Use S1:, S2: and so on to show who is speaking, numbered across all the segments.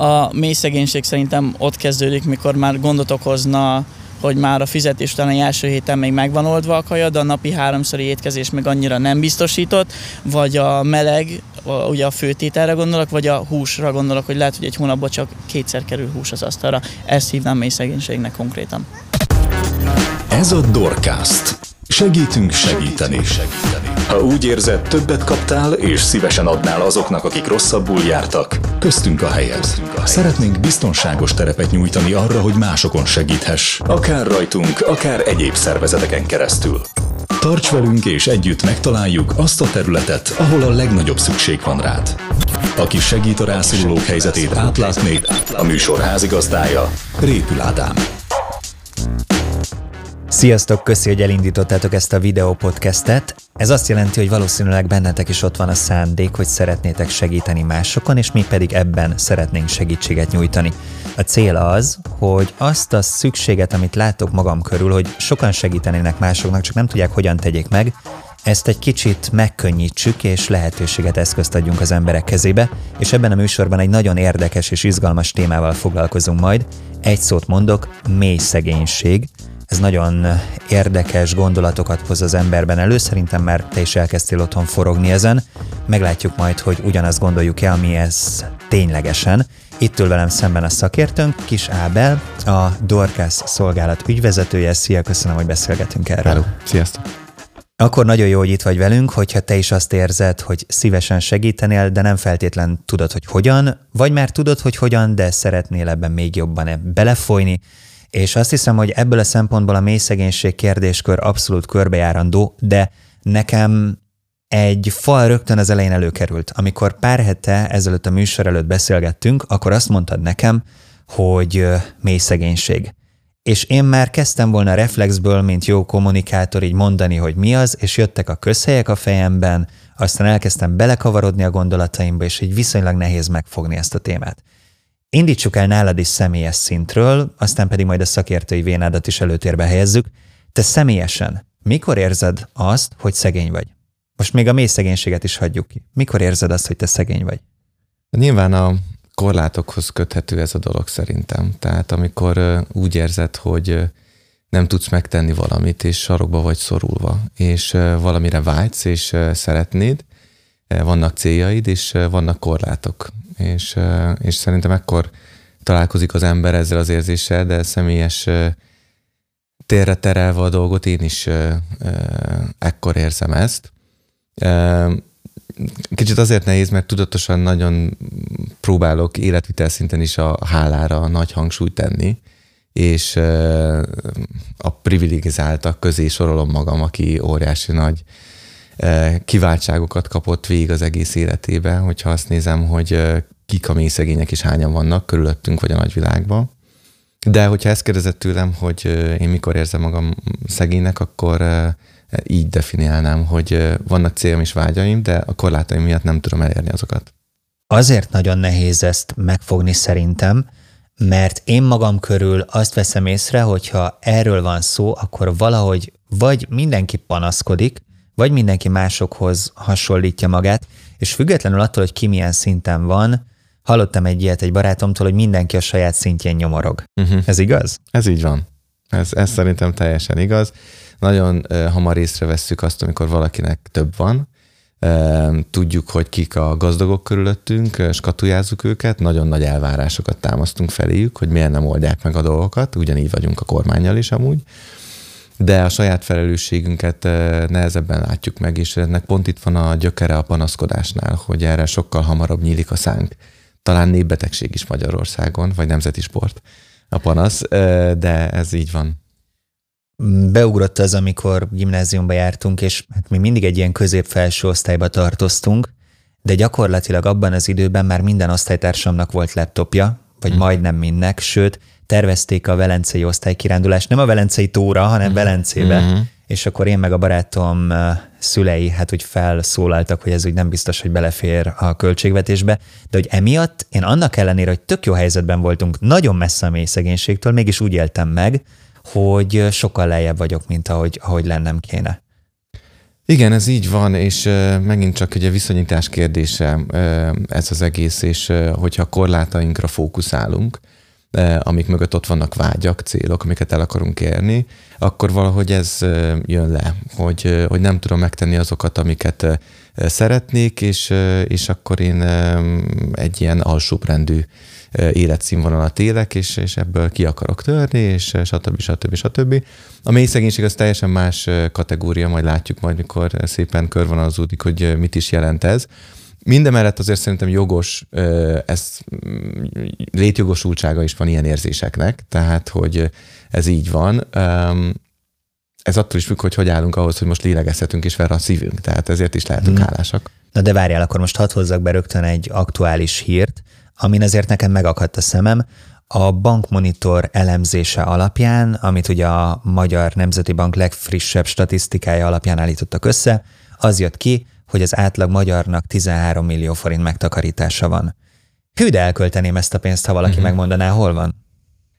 S1: A mély szegénység szerintem ott kezdődik, mikor már gondot okozna hogy már a fizetés után első héten még megvan oldva a kaja, de a napi háromszori étkezés még annyira nem biztosított, vagy a meleg, ugye a főtételre gondolok, vagy a húsra gondolok, hogy lehet, hogy egy hónapban csak kétszer kerül hús az asztalra. Ezt hívnám mély szegénységnek konkrétan.
S2: Ez a Dorcast. Segítünk segíteni. Ha úgy érzed, többet kaptál, és szívesen adnál azoknak, akik rosszabbul jártak, köztünk a helyed. Szeretnénk biztonságos terepet nyújtani arra, hogy másokon segíthess, akár rajtunk, akár egyéb szervezeteken keresztül. Tarts velünk és együtt megtaláljuk azt a területet, ahol a legnagyobb szükség van rád. Aki segít a rászorulók helyzetét átlátni, a műsor házigazdája, Répül Ádám.
S3: Sziasztok, köszi, hogy elindítottátok ezt a videó podcastet. Ez azt jelenti, hogy valószínűleg bennetek is ott van a szándék, hogy szeretnétek segíteni másokon, és mi pedig ebben szeretnénk segítséget nyújtani. A cél az, hogy azt a szükséget, amit látok magam körül, hogy sokan segítenének másoknak, csak nem tudják, hogyan tegyék meg, ezt egy kicsit megkönnyítsük, és lehetőséget, eszközt adjunk az emberek kezébe, és ebben a műsorban egy nagyon érdekes és izgalmas témával foglalkozunk majd. Egy szót mondok, mély szegénység, ez nagyon érdekes gondolatokat hoz az emberben elő, szerintem már te is elkezdtél otthon forogni ezen. Meglátjuk majd, hogy ugyanazt gondoljuk-e, ami ez ténylegesen. Itt ül velem szemben a szakértőnk, Kis Ábel, a Dorcas szolgálat ügyvezetője. Szia, köszönöm, hogy beszélgetünk erről.
S4: Hello, sziasztok!
S3: Akkor nagyon jó, hogy itt vagy velünk, hogyha te is azt érzed, hogy szívesen segítenél, de nem feltétlen tudod, hogy hogyan, vagy már tudod, hogy hogyan, de szeretnél ebben még jobban belefolyni, és azt hiszem, hogy ebből a szempontból a mély szegénység kérdéskör abszolút körbejárandó, de nekem egy fal rögtön az elején előkerült. Amikor pár hete ezelőtt a műsor előtt beszélgettünk, akkor azt mondtad nekem, hogy mély szegénység. És én már kezdtem volna reflexből, mint jó kommunikátor így mondani, hogy mi az, és jöttek a közhelyek a fejemben, aztán elkezdtem belekavarodni a gondolataimba, és így viszonylag nehéz megfogni ezt a témát. Indítsuk el nálad is személyes szintről, aztán pedig majd a szakértői vénádat is előtérbe helyezzük. Te személyesen mikor érzed azt, hogy szegény vagy? Most még a mély szegénységet is hagyjuk ki. Mikor érzed azt, hogy te szegény vagy?
S4: Nyilván a korlátokhoz köthető ez a dolog szerintem. Tehát amikor úgy érzed, hogy nem tudsz megtenni valamit, és sarokba vagy szorulva, és valamire vágysz, és szeretnéd, vannak céljaid, és vannak korlátok és, és szerintem ekkor találkozik az ember ezzel az érzéssel, de személyes térre terelve a dolgot, én is ekkor érzem ezt. Kicsit azért nehéz, mert tudatosan nagyon próbálok életvitel szinten is a hálára nagy hangsúlyt tenni, és a privilegizáltak közé sorolom magam, aki óriási nagy kiváltságokat kapott végig az egész életében, hogyha azt nézem, hogy kik a mély szegények és hányan vannak körülöttünk vagy a nagyvilágban. De hogyha ezt kérdezett tőlem, hogy én mikor érzem magam szegénynek, akkor így definiálnám, hogy vannak célom és vágyaim, de a korlátaim miatt nem tudom elérni azokat.
S3: Azért nagyon nehéz ezt megfogni szerintem, mert én magam körül azt veszem észre, hogyha erről van szó, akkor valahogy vagy mindenki panaszkodik, vagy mindenki másokhoz hasonlítja magát, és függetlenül attól, hogy ki milyen szinten van, hallottam egy ilyet egy barátomtól, hogy mindenki a saját szintjén nyomorog. Uh-huh. Ez igaz?
S4: Ez így van. Ez, ez szerintem teljesen igaz. Nagyon uh, hamar észrevesszük azt, amikor valakinek több van, Tudjuk, hogy kik a gazdagok körülöttünk, skatujázzuk őket, nagyon nagy elvárásokat támasztunk feléjük, hogy miért nem oldják meg a dolgokat, ugyanígy vagyunk a kormányjal is amúgy de a saját felelősségünket eh, nehezebben látjuk meg, és ennek pont itt van a gyökere a panaszkodásnál, hogy erre sokkal hamarabb nyílik a szánk. Talán népbetegség is Magyarországon, vagy nemzeti sport a panasz, eh, de ez így van.
S3: Beugrott az, amikor gimnáziumba jártunk, és hát mi mindig egy ilyen közép-felső osztályba tartoztunk, de gyakorlatilag abban az időben már minden osztálytársamnak volt laptopja, vagy hmm. majdnem mindnek, sőt, tervezték a velencei osztálykirándulást, nem a velencei tóra, hanem uh-huh. Velencébe, uh-huh. és akkor én meg a barátom szülei, hát úgy felszólaltak, hogy ez úgy nem biztos, hogy belefér a költségvetésbe, de hogy emiatt én annak ellenére, hogy tök jó helyzetben voltunk, nagyon messze a mély szegénységtől, mégis úgy éltem meg, hogy sokkal lejjebb vagyok, mint ahogy, ahogy lennem kéne.
S4: Igen, ez így van, és megint csak ugye viszonyítás kérdése ez az egész, és hogyha korlátainkra fókuszálunk, amik mögött ott vannak vágyak, célok, amiket el akarunk érni, akkor valahogy ez jön le, hogy, hogy nem tudom megtenni azokat, amiket szeretnék, és, és akkor én egy ilyen alsóbrendű életszínvonalat élek, és, és ebből ki akarok törni, és stb. stb. stb. A mély szegénység az teljesen más kategória, majd látjuk majd, mikor szépen körvonalazódik, hogy mit is jelent ez. Mindemellett azért szerintem jogos, ez létjogosultsága is van ilyen érzéseknek, tehát, hogy ez így van. Ez attól is függ, hogy hogy állunk ahhoz, hogy most lélegezhetünk és fel a szívünk, tehát ezért is lehetünk hmm. hálásak.
S3: Na de várjál, akkor most hadd hozzak be rögtön egy aktuális hírt, amin azért nekem megakadt a szemem. A bankmonitor elemzése alapján, amit ugye a Magyar Nemzeti Bank legfrissebb statisztikája alapján állítottak össze, az jött ki, hogy az átlag magyarnak 13 millió forint megtakarítása van. Hű, de elkölteném ezt a pénzt, ha valaki uh-huh. megmondaná, hol van.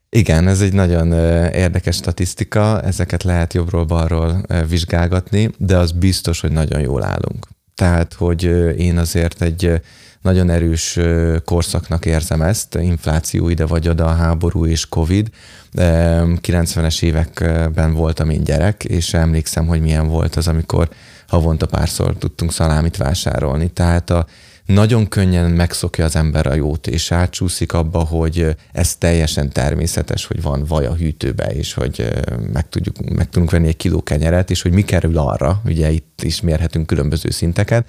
S4: Igen, ez egy nagyon érdekes statisztika, ezeket lehet jobbról-balról vizsgálgatni, de az biztos, hogy nagyon jól állunk. Tehát, hogy én azért egy nagyon erős korszaknak érzem ezt, infláció ide vagy oda, háború és Covid. 90-es években voltam én gyerek, és emlékszem, hogy milyen volt az, amikor havonta párszor tudtunk szalámit vásárolni. Tehát a, nagyon könnyen megszokja az ember a jót, és átsúszik abba, hogy ez teljesen természetes, hogy van vaj a hűtőbe, és hogy meg, tudjuk, meg tudunk venni egy kiló kenyeret, és hogy mi kerül arra, ugye itt is mérhetünk különböző szinteket,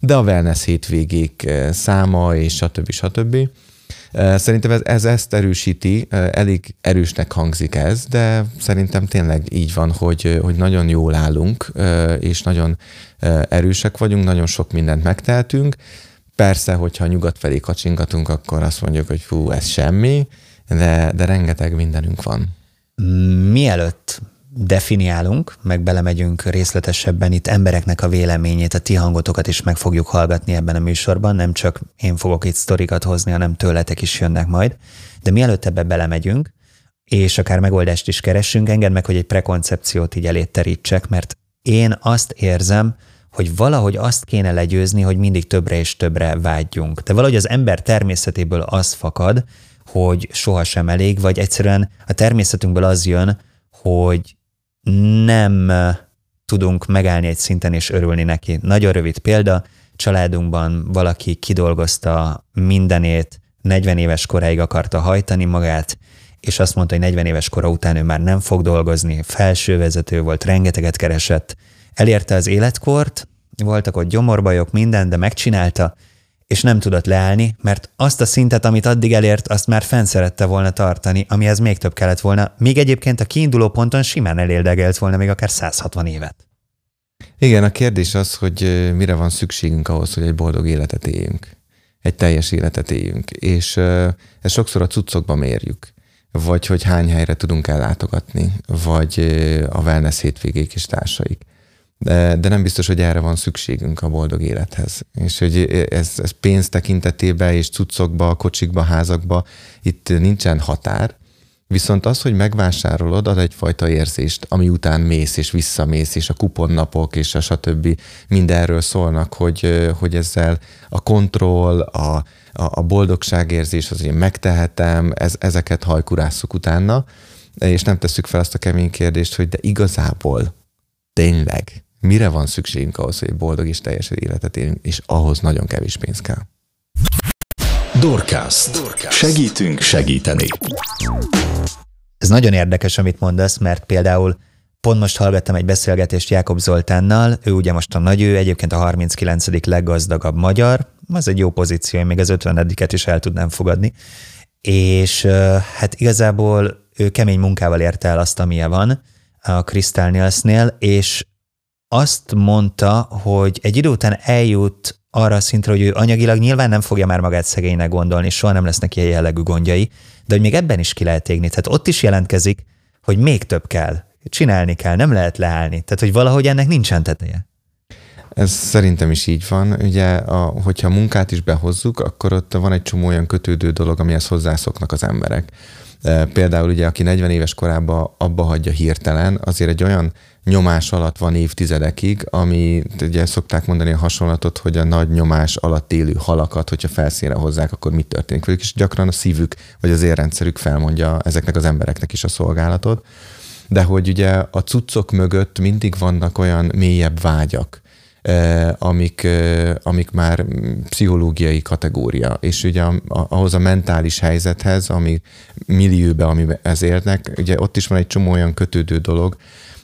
S4: de a wellness hétvégék száma, és stb. stb. Szerintem ez, ez ezt erősíti, elég erősnek hangzik ez, de szerintem tényleg így van, hogy, hogy nagyon jól állunk, és nagyon erősek vagyunk, nagyon sok mindent megtehetünk. Persze, hogyha nyugat felé kacsingatunk, akkor azt mondjuk, hogy fú, ez semmi, de, de rengeteg mindenünk van.
S3: Mielőtt definiálunk, meg belemegyünk részletesebben itt embereknek a véleményét, a ti hangotokat is meg fogjuk hallgatni ebben a műsorban, nem csak én fogok itt sztorikat hozni, hanem tőletek is jönnek majd. De mielőtt ebbe belemegyünk, és akár megoldást is keressünk, engedd meg, hogy egy prekoncepciót így elét terítsek, mert én azt érzem, hogy valahogy azt kéne legyőzni, hogy mindig többre és többre vágyjunk. De valahogy az ember természetéből az fakad, hogy sohasem elég, vagy egyszerűen a természetünkből az jön, hogy nem tudunk megállni egy szinten és örülni neki. Nagyon rövid példa, családunkban valaki kidolgozta mindenét, 40 éves koráig akarta hajtani magát, és azt mondta, hogy 40 éves kora után ő már nem fog dolgozni, felsővezető volt, rengeteget keresett, elérte az életkort, voltak ott gyomorbajok, minden, de megcsinálta, és nem tudott leállni, mert azt a szintet, amit addig elért, azt már fenn szerette volna tartani, amihez még több kellett volna, még egyébként a kiinduló ponton simán eléldegelt volna még akár 160 évet.
S4: Igen, a kérdés az, hogy mire van szükségünk ahhoz, hogy egy boldog életet éljünk. Egy teljes életet éljünk. És ezt sokszor a cuccokba mérjük. Vagy hogy hány helyre tudunk ellátogatni, vagy a wellness hétvégék és társaik de, de nem biztos, hogy erre van szükségünk a boldog élethez. És hogy ez, ez pénz tekintetében és cuccokba, kocsikba, házakba itt nincsen határ, Viszont az, hogy megvásárolod, ad egyfajta érzést, ami után mész és visszamész, és a kuponnapok és a stb. mindenről szólnak, hogy, hogy ezzel a kontroll, a, a boldogságérzés, az, hogy én megtehetem, ez, ezeket hajkurásszuk utána, és nem tesszük fel azt a kemény kérdést, hogy de igazából tényleg mire van szükségünk ahhoz, hogy boldog és teljes életet élünk, és ahhoz nagyon kevés pénz kell.
S2: Dorcast. Segítünk segíteni.
S3: Ez nagyon érdekes, amit mondasz, mert például pont most hallgattam egy beszélgetést Jákob Zoltánnal, ő ugye most a nagy ő, egyébként a 39. leggazdagabb magyar, az egy jó pozíció, én még az 50 is el tudnám fogadni, és hát igazából ő kemény munkával érte el azt, amilyen van a Crystal Nilsnél, és azt mondta, hogy egy idő után eljut arra a szintre, hogy ő anyagilag nyilván nem fogja már magát szegénynek gondolni, és soha nem lesznek ilyen jellegű gondjai, de hogy még ebben is ki lehet égni. Tehát ott is jelentkezik, hogy még több kell, csinálni kell, nem lehet leállni. Tehát, hogy valahogy ennek nincsen teteje.
S4: Ez szerintem is így van. Ugye, a, hogyha munkát is behozzuk, akkor ott van egy csomó olyan kötődő dolog, amihez hozzászoknak az emberek. Például ugye, aki 40 éves korában abba hagyja hirtelen, azért egy olyan nyomás alatt van évtizedekig, ami ugye szokták mondani a hasonlatot, hogy a nagy nyomás alatt élő halakat, hogyha felszínre hozzák, akkor mi történik velük, és gyakran a szívük vagy az érrendszerük felmondja ezeknek az embereknek is a szolgálatot. De hogy ugye a cuccok mögött mindig vannak olyan mélyebb vágyak, amik, amik már pszichológiai kategória, és ugye ahhoz a mentális helyzethez, ami millióbe, amiben ez érnek, ugye ott is van egy csomó olyan kötődő dolog,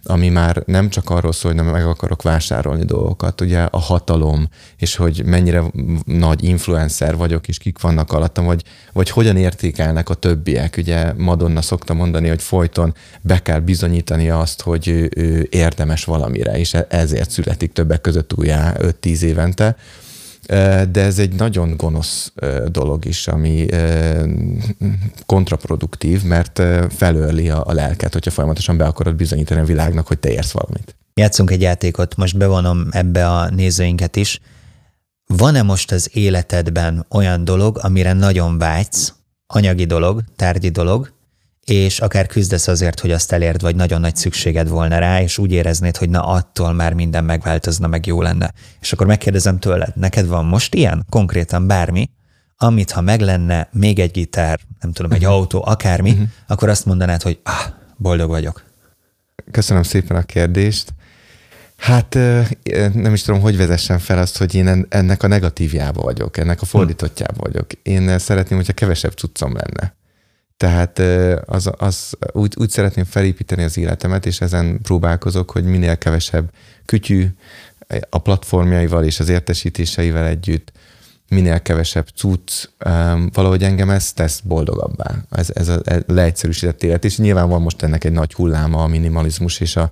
S4: ami már nem csak arról szól, hogy nem meg akarok vásárolni dolgokat, ugye a hatalom, és hogy mennyire nagy influencer vagyok, és kik vannak alattam, vagy, vagy hogyan értékelnek a többiek. Ugye Madonna szokta mondani, hogy folyton be kell bizonyítani azt, hogy ő, ő érdemes valamire, és e-, ezért születik többek között újjá 5-10 évente de ez egy nagyon gonosz dolog is, ami kontraproduktív, mert felőli a, a lelket, hogyha folyamatosan be akarod bizonyítani a világnak, hogy te érsz valamit.
S3: Játszunk egy játékot, most bevonom ebbe a nézőinket is. Van-e most az életedben olyan dolog, amire nagyon vágysz, anyagi dolog, tárgyi dolog, és akár küzdesz azért, hogy azt elérd, vagy nagyon nagy szükséged volna rá, és úgy éreznéd, hogy na attól már minden megváltozna, meg jó lenne. És akkor megkérdezem tőled, neked van most ilyen, konkrétan bármi, amit ha meg lenne még egy gitár, nem tudom, egy uh-huh. autó, akármi, uh-huh. akkor azt mondanád, hogy ah, boldog vagyok.
S4: Köszönöm szépen a kérdést. Hát nem is tudom, hogy vezessem fel azt, hogy én ennek a negatívjába vagyok, ennek a fordítottjába vagyok. Én szeretném, hogyha kevesebb cuccom lenne. Tehát az, az, úgy, úgy szeretném felépíteni az életemet, és ezen próbálkozok, hogy minél kevesebb kütyű a platformjaival és az értesítéseivel együtt, minél kevesebb cucc, valahogy engem ez tesz boldogabbá. Ez, ez a leegyszerűsített élet, és nyilván van most ennek egy nagy hulláma a minimalizmus és a,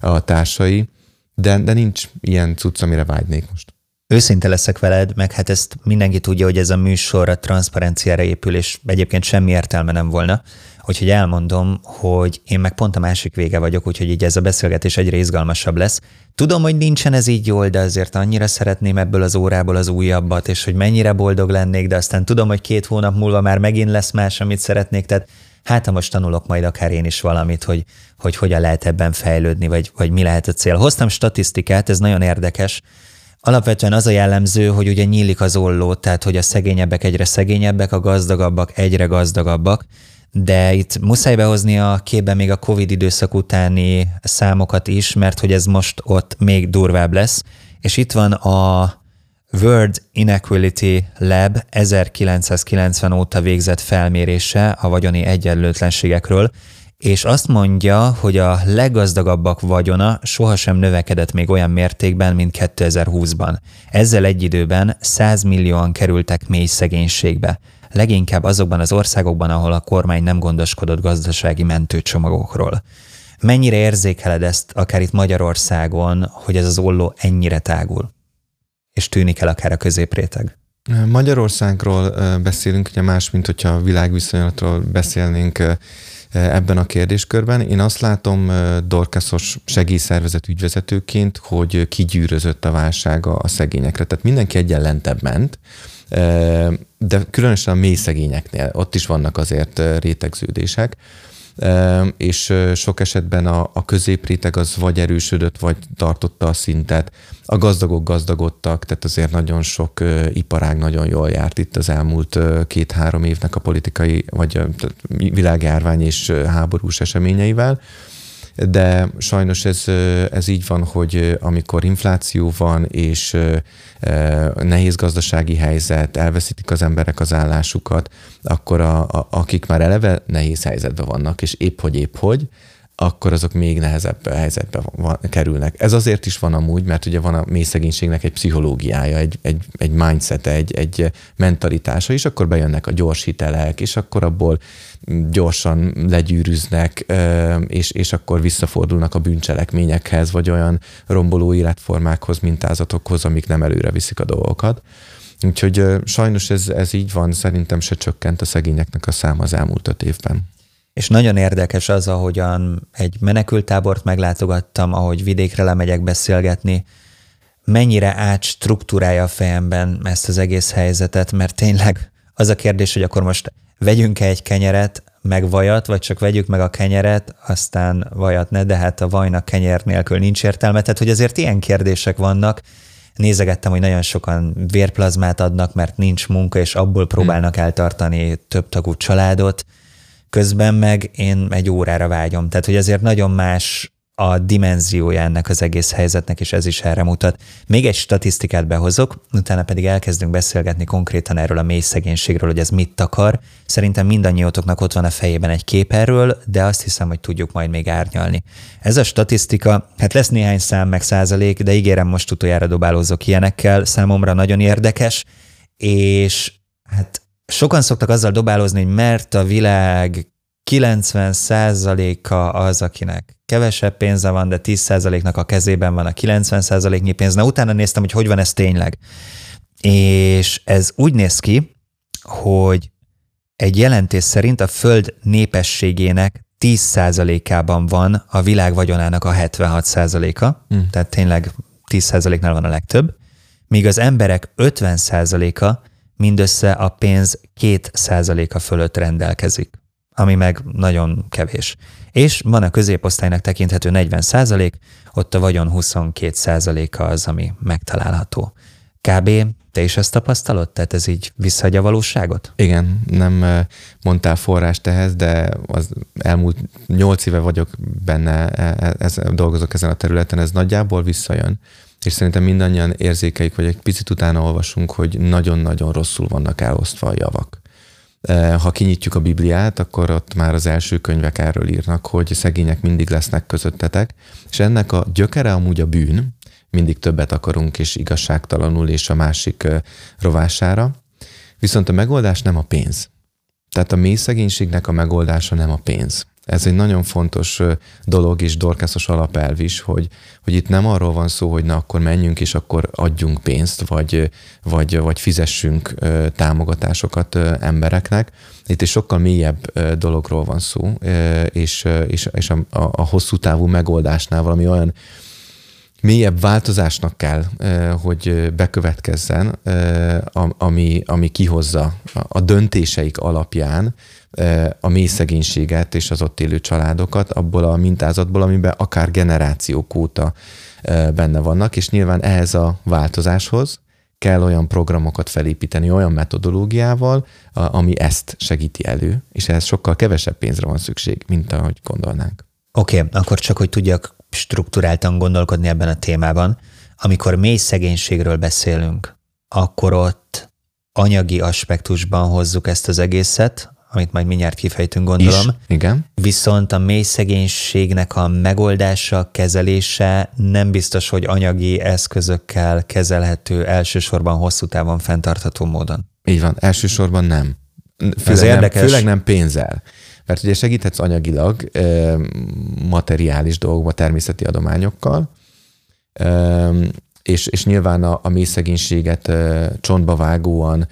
S4: a társai, de, de nincs ilyen cucc, amire vágynék most.
S3: Őszinte leszek veled, meg hát ezt mindenki tudja, hogy ez a műsor a transzparenciára épül, és egyébként semmi értelme nem volna. Úgyhogy elmondom, hogy én meg pont a másik vége vagyok, úgyhogy így ez a beszélgetés egyre izgalmasabb lesz. Tudom, hogy nincsen ez így jól, de azért annyira szeretném ebből az órából az újabbat, és hogy mennyire boldog lennék, de aztán tudom, hogy két hónap múlva már megint lesz más, amit szeretnék, tehát hát ha most tanulok majd akár én is valamit, hogy, hogy hogyan lehet ebben fejlődni, vagy, vagy mi lehet a cél. Hoztam statisztikát, ez nagyon érdekes, Alapvetően az a jellemző, hogy ugye nyílik az olló, tehát hogy a szegényebbek egyre szegényebbek, a gazdagabbak egyre gazdagabbak, de itt muszáj behozni a képbe még a Covid időszak utáni számokat is, mert hogy ez most ott még durvább lesz. És itt van a World Inequality Lab 1990 óta végzett felmérése a vagyoni egyenlőtlenségekről, és azt mondja, hogy a leggazdagabbak vagyona sohasem növekedett még olyan mértékben, mint 2020-ban. Ezzel egy időben 100 millióan kerültek mély szegénységbe, leginkább azokban az országokban, ahol a kormány nem gondoskodott gazdasági mentőcsomagokról. Mennyire érzékeled ezt akár itt Magyarországon, hogy ez az olló ennyire tágul? És tűnik el akár a középréteg?
S4: Magyarországról beszélünk, ugye más, mint hogyha a világviszonylatról beszélnénk ebben a kérdéskörben. Én azt látom Dorkaszos segélyszervezet ügyvezetőként, hogy kigyűrözött a válság a szegényekre. Tehát mindenki egyen lentebb ment, de különösen a mély szegényeknél ott is vannak azért rétegződések és sok esetben a, a középréteg az vagy erősödött, vagy tartotta a szintet. A gazdagok gazdagodtak, tehát azért nagyon sok iparág nagyon jól járt itt az elmúlt két-három évnek a politikai, vagy világjárvány és háborús eseményeivel de sajnos ez, ez így van, hogy amikor infláció van, és nehéz gazdasági helyzet, elveszítik az emberek az állásukat, akkor a, a, akik már eleve nehéz helyzetben vannak, és épp hogy épp hogy, akkor azok még nehezebb helyzetbe van, kerülnek. Ez azért is van amúgy, mert ugye van a mély szegénységnek egy pszichológiája, egy, egy, egy mindset, egy, egy mentalitása, és akkor bejönnek a gyors hitelek, és akkor abból gyorsan legyűrűznek, és, és akkor visszafordulnak a bűncselekményekhez, vagy olyan romboló életformákhoz, mintázatokhoz, amik nem előre viszik a dolgokat. Úgyhogy sajnos ez, ez így van, szerintem se csökkent a szegényeknek a száma az elmúlt öt évben.
S3: És nagyon érdekes az, ahogyan egy menekültábort meglátogattam, ahogy vidékre lemegyek beszélgetni, mennyire átstruktúrálja a fejemben ezt az egész helyzetet, mert tényleg az a kérdés, hogy akkor most vegyünk-e egy kenyeret, meg vajat, vagy csak vegyük meg a kenyeret, aztán vajat ne, de hát a vajnak kenyer nélkül nincs értelme. Tehát, hogy azért ilyen kérdések vannak. Nézegettem, hogy nagyon sokan vérplazmát adnak, mert nincs munka, és abból próbálnak eltartani több tagú családot. Közben meg én egy órára vágyom. Tehát, hogy azért nagyon más a dimenziója ennek az egész helyzetnek, és ez is erre mutat. Még egy statisztikát behozok, utána pedig elkezdünk beszélgetni konkrétan erről a mély szegénységről, hogy ez mit akar. Szerintem mindannyiótoknak ott van a fejében egy kép erről, de azt hiszem, hogy tudjuk majd még árnyalni. Ez a statisztika, hát lesz néhány szám meg százalék, de ígérem most utoljára dobálózok ilyenekkel, számomra nagyon érdekes, és hát sokan szoktak azzal dobálozni, hogy mert a világ 90%-a az, akinek kevesebb pénze van, de 10%-nak a kezében van a 90%-nyi pénz. Na utána néztem, hogy hogy van ez tényleg. És ez úgy néz ki, hogy egy jelentés szerint a föld népességének 10%-ában van a világ vagyonának a 76%-a, hmm. tehát tényleg 10%-nál van a legtöbb, míg az emberek 50%-a mindössze a pénz 2%-a fölött rendelkezik ami meg nagyon kevés. És van a középosztálynak tekinthető 40 százalék, ott a vagyon 22 százaléka az, ami megtalálható. Kb. te is ezt tapasztalod? Tehát ez így visszaadja a valóságot?
S4: Igen, nem mondtál forrást ehhez, de az elmúlt nyolc éve vagyok benne, e, e, ez, dolgozok ezen a területen, ez nagyjából visszajön. És szerintem mindannyian érzékeik, vagy egy picit utána olvasunk, hogy nagyon-nagyon rosszul vannak elosztva a javak. Eh, ha kinyitjuk a Bibliát, akkor ott már az első könyvek erről írnak, hogy szegények mindig lesznek közöttetek, és ennek a gyökere amúgy a bűn, mindig többet akarunk és igazságtalanul és a másik eh, rovására, viszont a megoldás nem a pénz. Tehát a mély szegénységnek a megoldása nem a pénz. Ez egy nagyon fontos dolog és dorkászos alapelv is, hogy, hogy itt nem arról van szó, hogy na akkor menjünk és akkor adjunk pénzt, vagy, vagy, vagy fizessünk támogatásokat embereknek. Itt egy sokkal mélyebb dologról van szó, és, és, és a, a, a hosszú távú megoldásnál valami olyan mélyebb változásnak kell, hogy bekövetkezzen, ami, ami kihozza a döntéseik alapján a mély szegénységet és az ott élő családokat abból a mintázatból, amiben akár generációk óta benne vannak, és nyilván ehhez a változáshoz kell olyan programokat felépíteni, olyan metodológiával, ami ezt segíti elő, és ehhez sokkal kevesebb pénzre van szükség, mint ahogy gondolnánk.
S3: Oké, okay, akkor csak, hogy tudjak strukturáltan gondolkodni ebben a témában. Amikor mély szegénységről beszélünk, akkor ott anyagi aspektusban hozzuk ezt az egészet, amit majd mindjárt kifejtünk, gondolom. Is,
S4: igen.
S3: Viszont a mély szegénységnek a megoldása, kezelése nem biztos, hogy anyagi eszközökkel kezelhető elsősorban hosszú távon fenntartható módon.
S4: Így van, elsősorban nem. Főleg, érdekes. Nem, főleg nem pénzzel. Mert ugye segíthetsz anyagilag, materiális dolgokba, természeti adományokkal, és, és nyilván a, a mély szegénységet csontba vágóan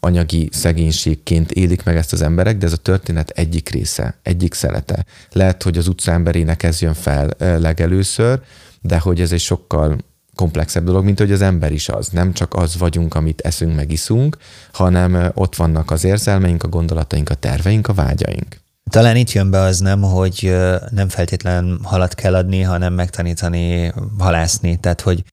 S4: anyagi szegénységként élik meg ezt az emberek, de ez a történet egyik része, egyik szelete. Lehet, hogy az utca emberének ez jön fel legelőször, de hogy ez egy sokkal komplexebb dolog, mint hogy az ember is az. Nem csak az vagyunk, amit eszünk, meg iszunk, hanem ott vannak az érzelmeink, a gondolataink, a terveink, a vágyaink.
S3: Talán itt jön be az nem, hogy nem feltétlen halat kell adni, hanem megtanítani halászni. Tehát, hogy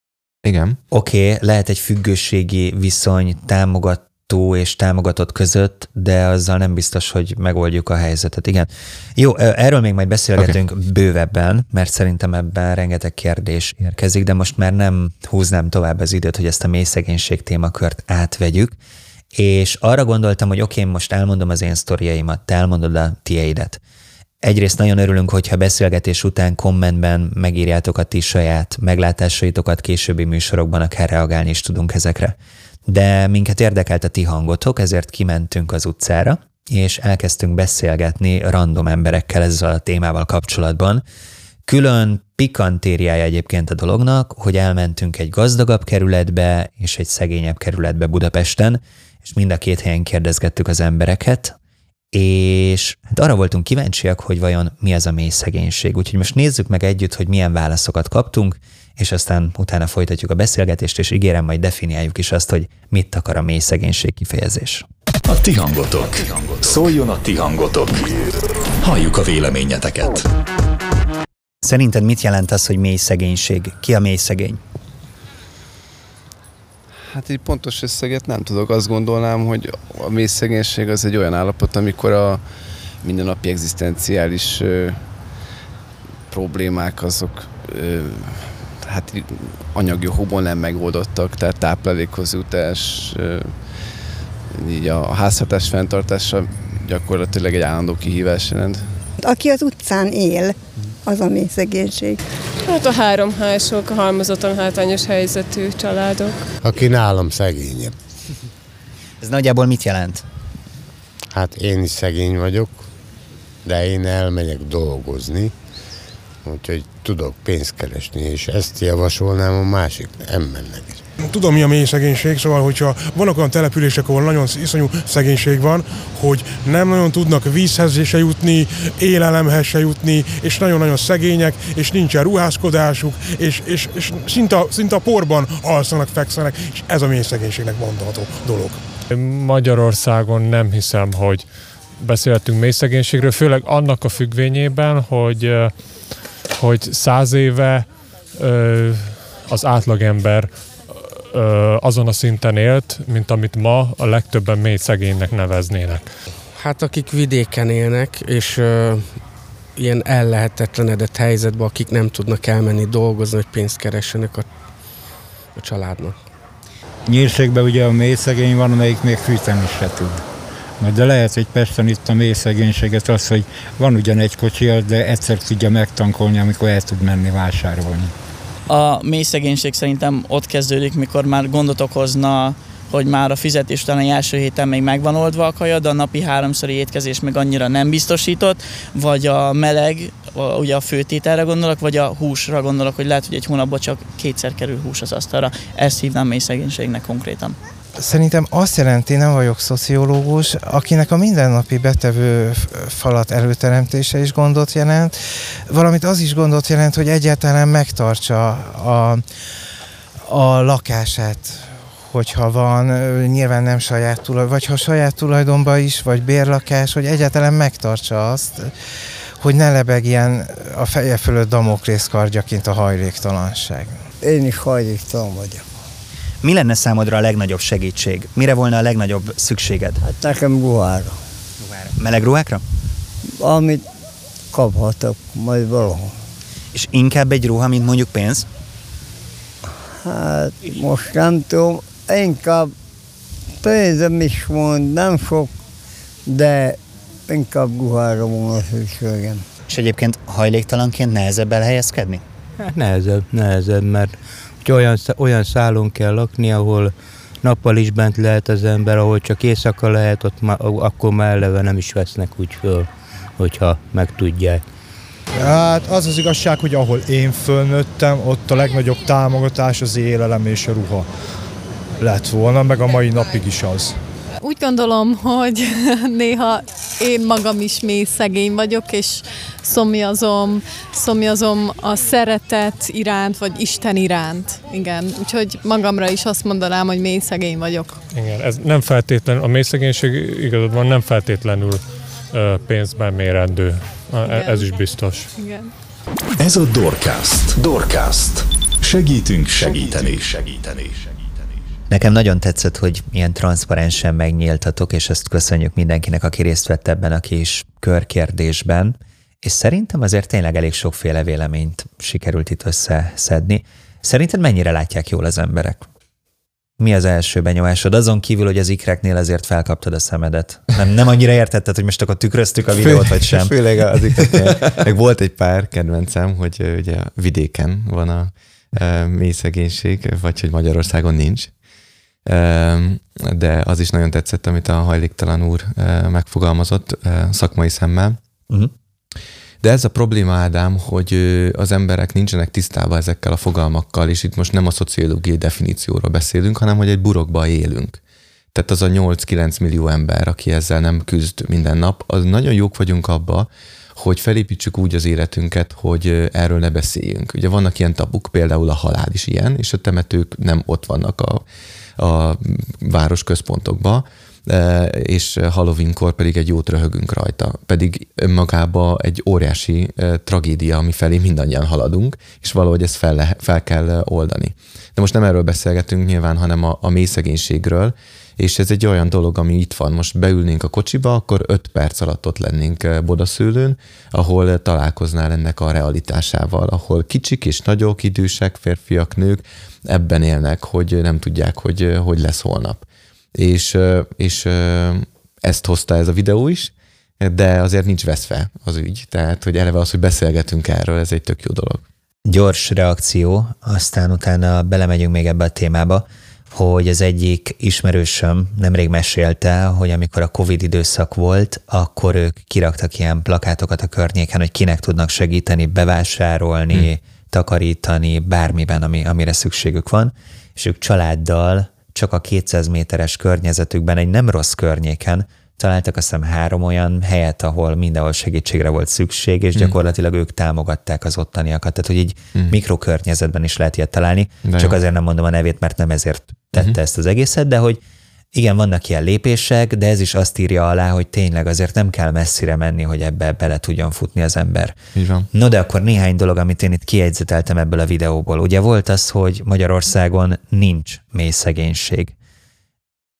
S4: igen.
S3: Oké, okay, lehet egy függőségi viszony támogató és támogatott között, de azzal nem biztos, hogy megoldjuk a helyzetet. Igen. Jó, erről még majd beszélgetünk okay. bővebben, mert szerintem ebben rengeteg kérdés érkezik, de most már nem húznám tovább az időt, hogy ezt a mély szegénység témakört átvegyük és arra gondoltam, hogy oké, okay, most elmondom az én sztoriaimat, te elmondod a tieidet. Egyrészt nagyon örülünk, hogyha beszélgetés után kommentben megírjátok a ti saját meglátásaitokat későbbi műsorokban, akár reagálni is tudunk ezekre. De minket érdekelt a ti hangotok, ezért kimentünk az utcára, és elkezdtünk beszélgetni random emberekkel ezzel a témával kapcsolatban. Külön pikantériája egyébként a dolognak, hogy elmentünk egy gazdagabb kerületbe és egy szegényebb kerületbe Budapesten, és mind a két helyen kérdezgettük az embereket, és hát arra voltunk kíváncsiak, hogy vajon mi ez a mély szegénység. Úgyhogy most nézzük meg együtt, hogy milyen válaszokat kaptunk, és aztán utána folytatjuk a beszélgetést, és ígérem, majd definiáljuk is azt, hogy mit akar a mély szegénység kifejezés.
S2: A ti hangotok. Szóljon a ti hangotok. Halljuk a véleményeteket.
S3: Szerinted mit jelent az, hogy mély szegénység? Ki a mély szegény?
S5: Hát egy pontos összeget nem tudok. Azt gondolnám, hogy a mély szegénység az egy olyan állapot, amikor a mindennapi egzisztenciális ö, problémák azok ö, hát anyagi hobon nem megoldottak, tehát táplálékhoz jutás, ö, így a háztartás fenntartása gyakorlatilag egy állandó kihívás jelent.
S6: Aki az utcán él, az a mély szegénység.
S7: Hát a három hások, a halmozottan hátrányos helyzetű családok.
S8: Aki nálam szegényebb.
S3: Ez nagyjából mit jelent?
S8: Hát én is szegény vagyok, de én elmegyek dolgozni, úgyhogy tudok pénzt keresni, és ezt javasolnám a másik embernek is.
S9: Tudom, mi a mély szegénység, szóval, hogyha vannak olyan települések, ahol nagyon iszonyú szegénység van, hogy nem nagyon tudnak vízhez se jutni, élelemhez se jutni, és nagyon-nagyon szegények, és nincsen ruházkodásuk, és, és, és szinte, szinte a porban alszanak, fekszenek, és ez a mély szegénységnek mondható dolog.
S10: Magyarországon nem hiszem, hogy beszéltünk mély szegénységről, főleg annak a függvényében, hogy, hogy száz éve az átlagember azon a szinten élt, mint amit ma a legtöbben mély szegénynek neveznének.
S11: Hát akik vidéken élnek, és ö, ilyen ellehetetlenedett helyzetben, akik nem tudnak elmenni dolgozni, hogy pénzt keressenek a, a családnak.
S12: Nyírségben ugye a mély szegény van, amelyik még fűteni se tud. De lehet, hogy Pesten itt a mély szegénységet az, hogy van ugyan egy kocsi, de egyszer tudja megtankolni, amikor el tud menni vásárolni.
S1: A mély szegénység szerintem ott kezdődik, mikor már gondot okozna hogy már a fizetés után a első héten még megvan oldva a kaja, de a napi háromszori étkezés még annyira nem biztosított, vagy a meleg, ugye a főtételre gondolok, vagy a húsra gondolok, hogy lehet, hogy egy hónapban csak kétszer kerül hús az asztalra. Ezt hívnám mély szegénységnek konkrétan.
S13: Szerintem azt jelenti, nem vagyok szociológus, akinek a mindennapi betevő falat előteremtése is gondot jelent, valamit az is gondot jelent, hogy egyáltalán megtartsa a, a lakását, hogyha van, nyilván nem saját tulajdon, vagy ha saját tulajdonban is, vagy bérlakás, hogy egyáltalán megtartsa azt, hogy ne lebegjen a feje fölött damokrész kardjaként a hajléktalanság.
S14: Én is hajléktalan vagyok.
S3: Mi lenne számodra a legnagyobb segítség? Mire volna a legnagyobb szükséged?
S14: Hát nekem ruhára.
S3: ruhára. Meleg ruhákra?
S14: Amit kaphatok majd valahol.
S3: És inkább egy ruha, mint mondjuk pénz?
S14: Hát most nem tudom, inkább pénzem is van, nem sok, de inkább ruhára volna szükségem.
S3: És egyébként hajléktalanként nehezebb elhelyezkedni?
S15: Hát nehezebb, nehezebb, mert olyan, olyan szálon kell lakni, ahol nappal is bent lehet az ember, ahol csak éjszaka lehet, ott ma, akkor már eleve nem is vesznek úgy föl, hogyha megtudják.
S16: Hát az az igazság, hogy ahol én fölnőttem, ott a legnagyobb támogatás az élelem és a ruha lett volna, meg a mai napig is az.
S17: Úgy gondolom, hogy néha én magam is mély szegény vagyok, és szomjazom, szomjazom a szeretet iránt, vagy Isten iránt. Igen, úgyhogy magamra is azt mondanám, hogy mély szegény vagyok.
S10: Igen, ez nem feltétlenül, a mély szegénység igazad van, nem feltétlenül pénzben mérendő. Igen. Ez is biztos.
S17: Igen.
S2: Ez a Dorcast. Dorcast. Segítünk segíteni. segíteni.
S3: Nekem nagyon tetszett, hogy ilyen transzparensen megnyíltatok, és ezt köszönjük mindenkinek, aki részt vett ebben a kis körkérdésben. És szerintem azért tényleg elég sokféle véleményt sikerült itt összeszedni. Szerinted mennyire látják jól az emberek? Mi az első benyomásod? Azon kívül, hogy az ikreknél azért felkaptad a szemedet. Nem, nem annyira értetted, hogy most akkor tükröztük a videót, vagy sem?
S4: Főleg az ikreknél. Meg volt egy pár kedvencem, hogy ugye vidéken van a mély szegénység, vagy hogy Magyarországon nincs de az is nagyon tetszett, amit a hajléktalan úr megfogalmazott szakmai szemmel. Uh-huh. De ez a probléma, Ádám, hogy az emberek nincsenek tisztában ezekkel a fogalmakkal, és itt most nem a szociológiai definícióról beszélünk, hanem hogy egy burokba élünk. Tehát az a 8-9 millió ember, aki ezzel nem küzd minden nap, az nagyon jók vagyunk abba, hogy felépítsük úgy az életünket, hogy erről ne beszéljünk. Ugye vannak ilyen tabuk, például a halál is ilyen, és a temetők nem ott vannak a, a város központokban, és Halloweenkor pedig egy jót röhögünk rajta. Pedig önmagába egy óriási tragédia, ami felé mindannyian haladunk, és valahogy ezt fel, le, fel kell oldani. De most nem erről beszélgetünk nyilván, hanem a, a mély szegénységről, és ez egy olyan dolog, ami itt van. Most beülnénk a kocsiba, akkor öt perc alatt ott lennénk Bodaszőlőn, ahol találkoznál ennek a realitásával, ahol kicsik és nagyok, idősek, férfiak, nők ebben élnek, hogy nem tudják, hogy hogy lesz holnap. És, és ezt hozta ez a videó is, de azért nincs veszve az ügy. Tehát, hogy eleve az, hogy beszélgetünk erről, ez egy tök jó dolog.
S3: Gyors reakció, aztán utána belemegyünk még ebbe a témába hogy az egyik ismerősöm nemrég mesélte, hogy amikor a Covid időszak volt, akkor ők kiraktak ilyen plakátokat a környéken, hogy kinek tudnak segíteni, bevásárolni, hmm. takarítani, bármiben, ami, amire szükségük van, és ők családdal csak a 200 méteres környezetükben egy nem rossz környéken találtak azt hiszem három olyan helyet, ahol mindenhol segítségre volt szükség, és mm. gyakorlatilag ők támogatták az ottaniakat. Tehát, hogy így mm. mikrokörnyezetben is lehet ilyet találni. De Csak jó. azért nem mondom a nevét, mert nem ezért tette mm. ezt az egészet, de hogy igen, vannak ilyen lépések, de ez is azt írja alá, hogy tényleg azért nem kell messzire menni, hogy ebbe bele tudjon futni az ember.
S4: Így van.
S3: No, de akkor néhány dolog, amit én itt kiegyzeteltem ebből a videóból. Ugye volt az, hogy Magyarországon nincs mély szegénység.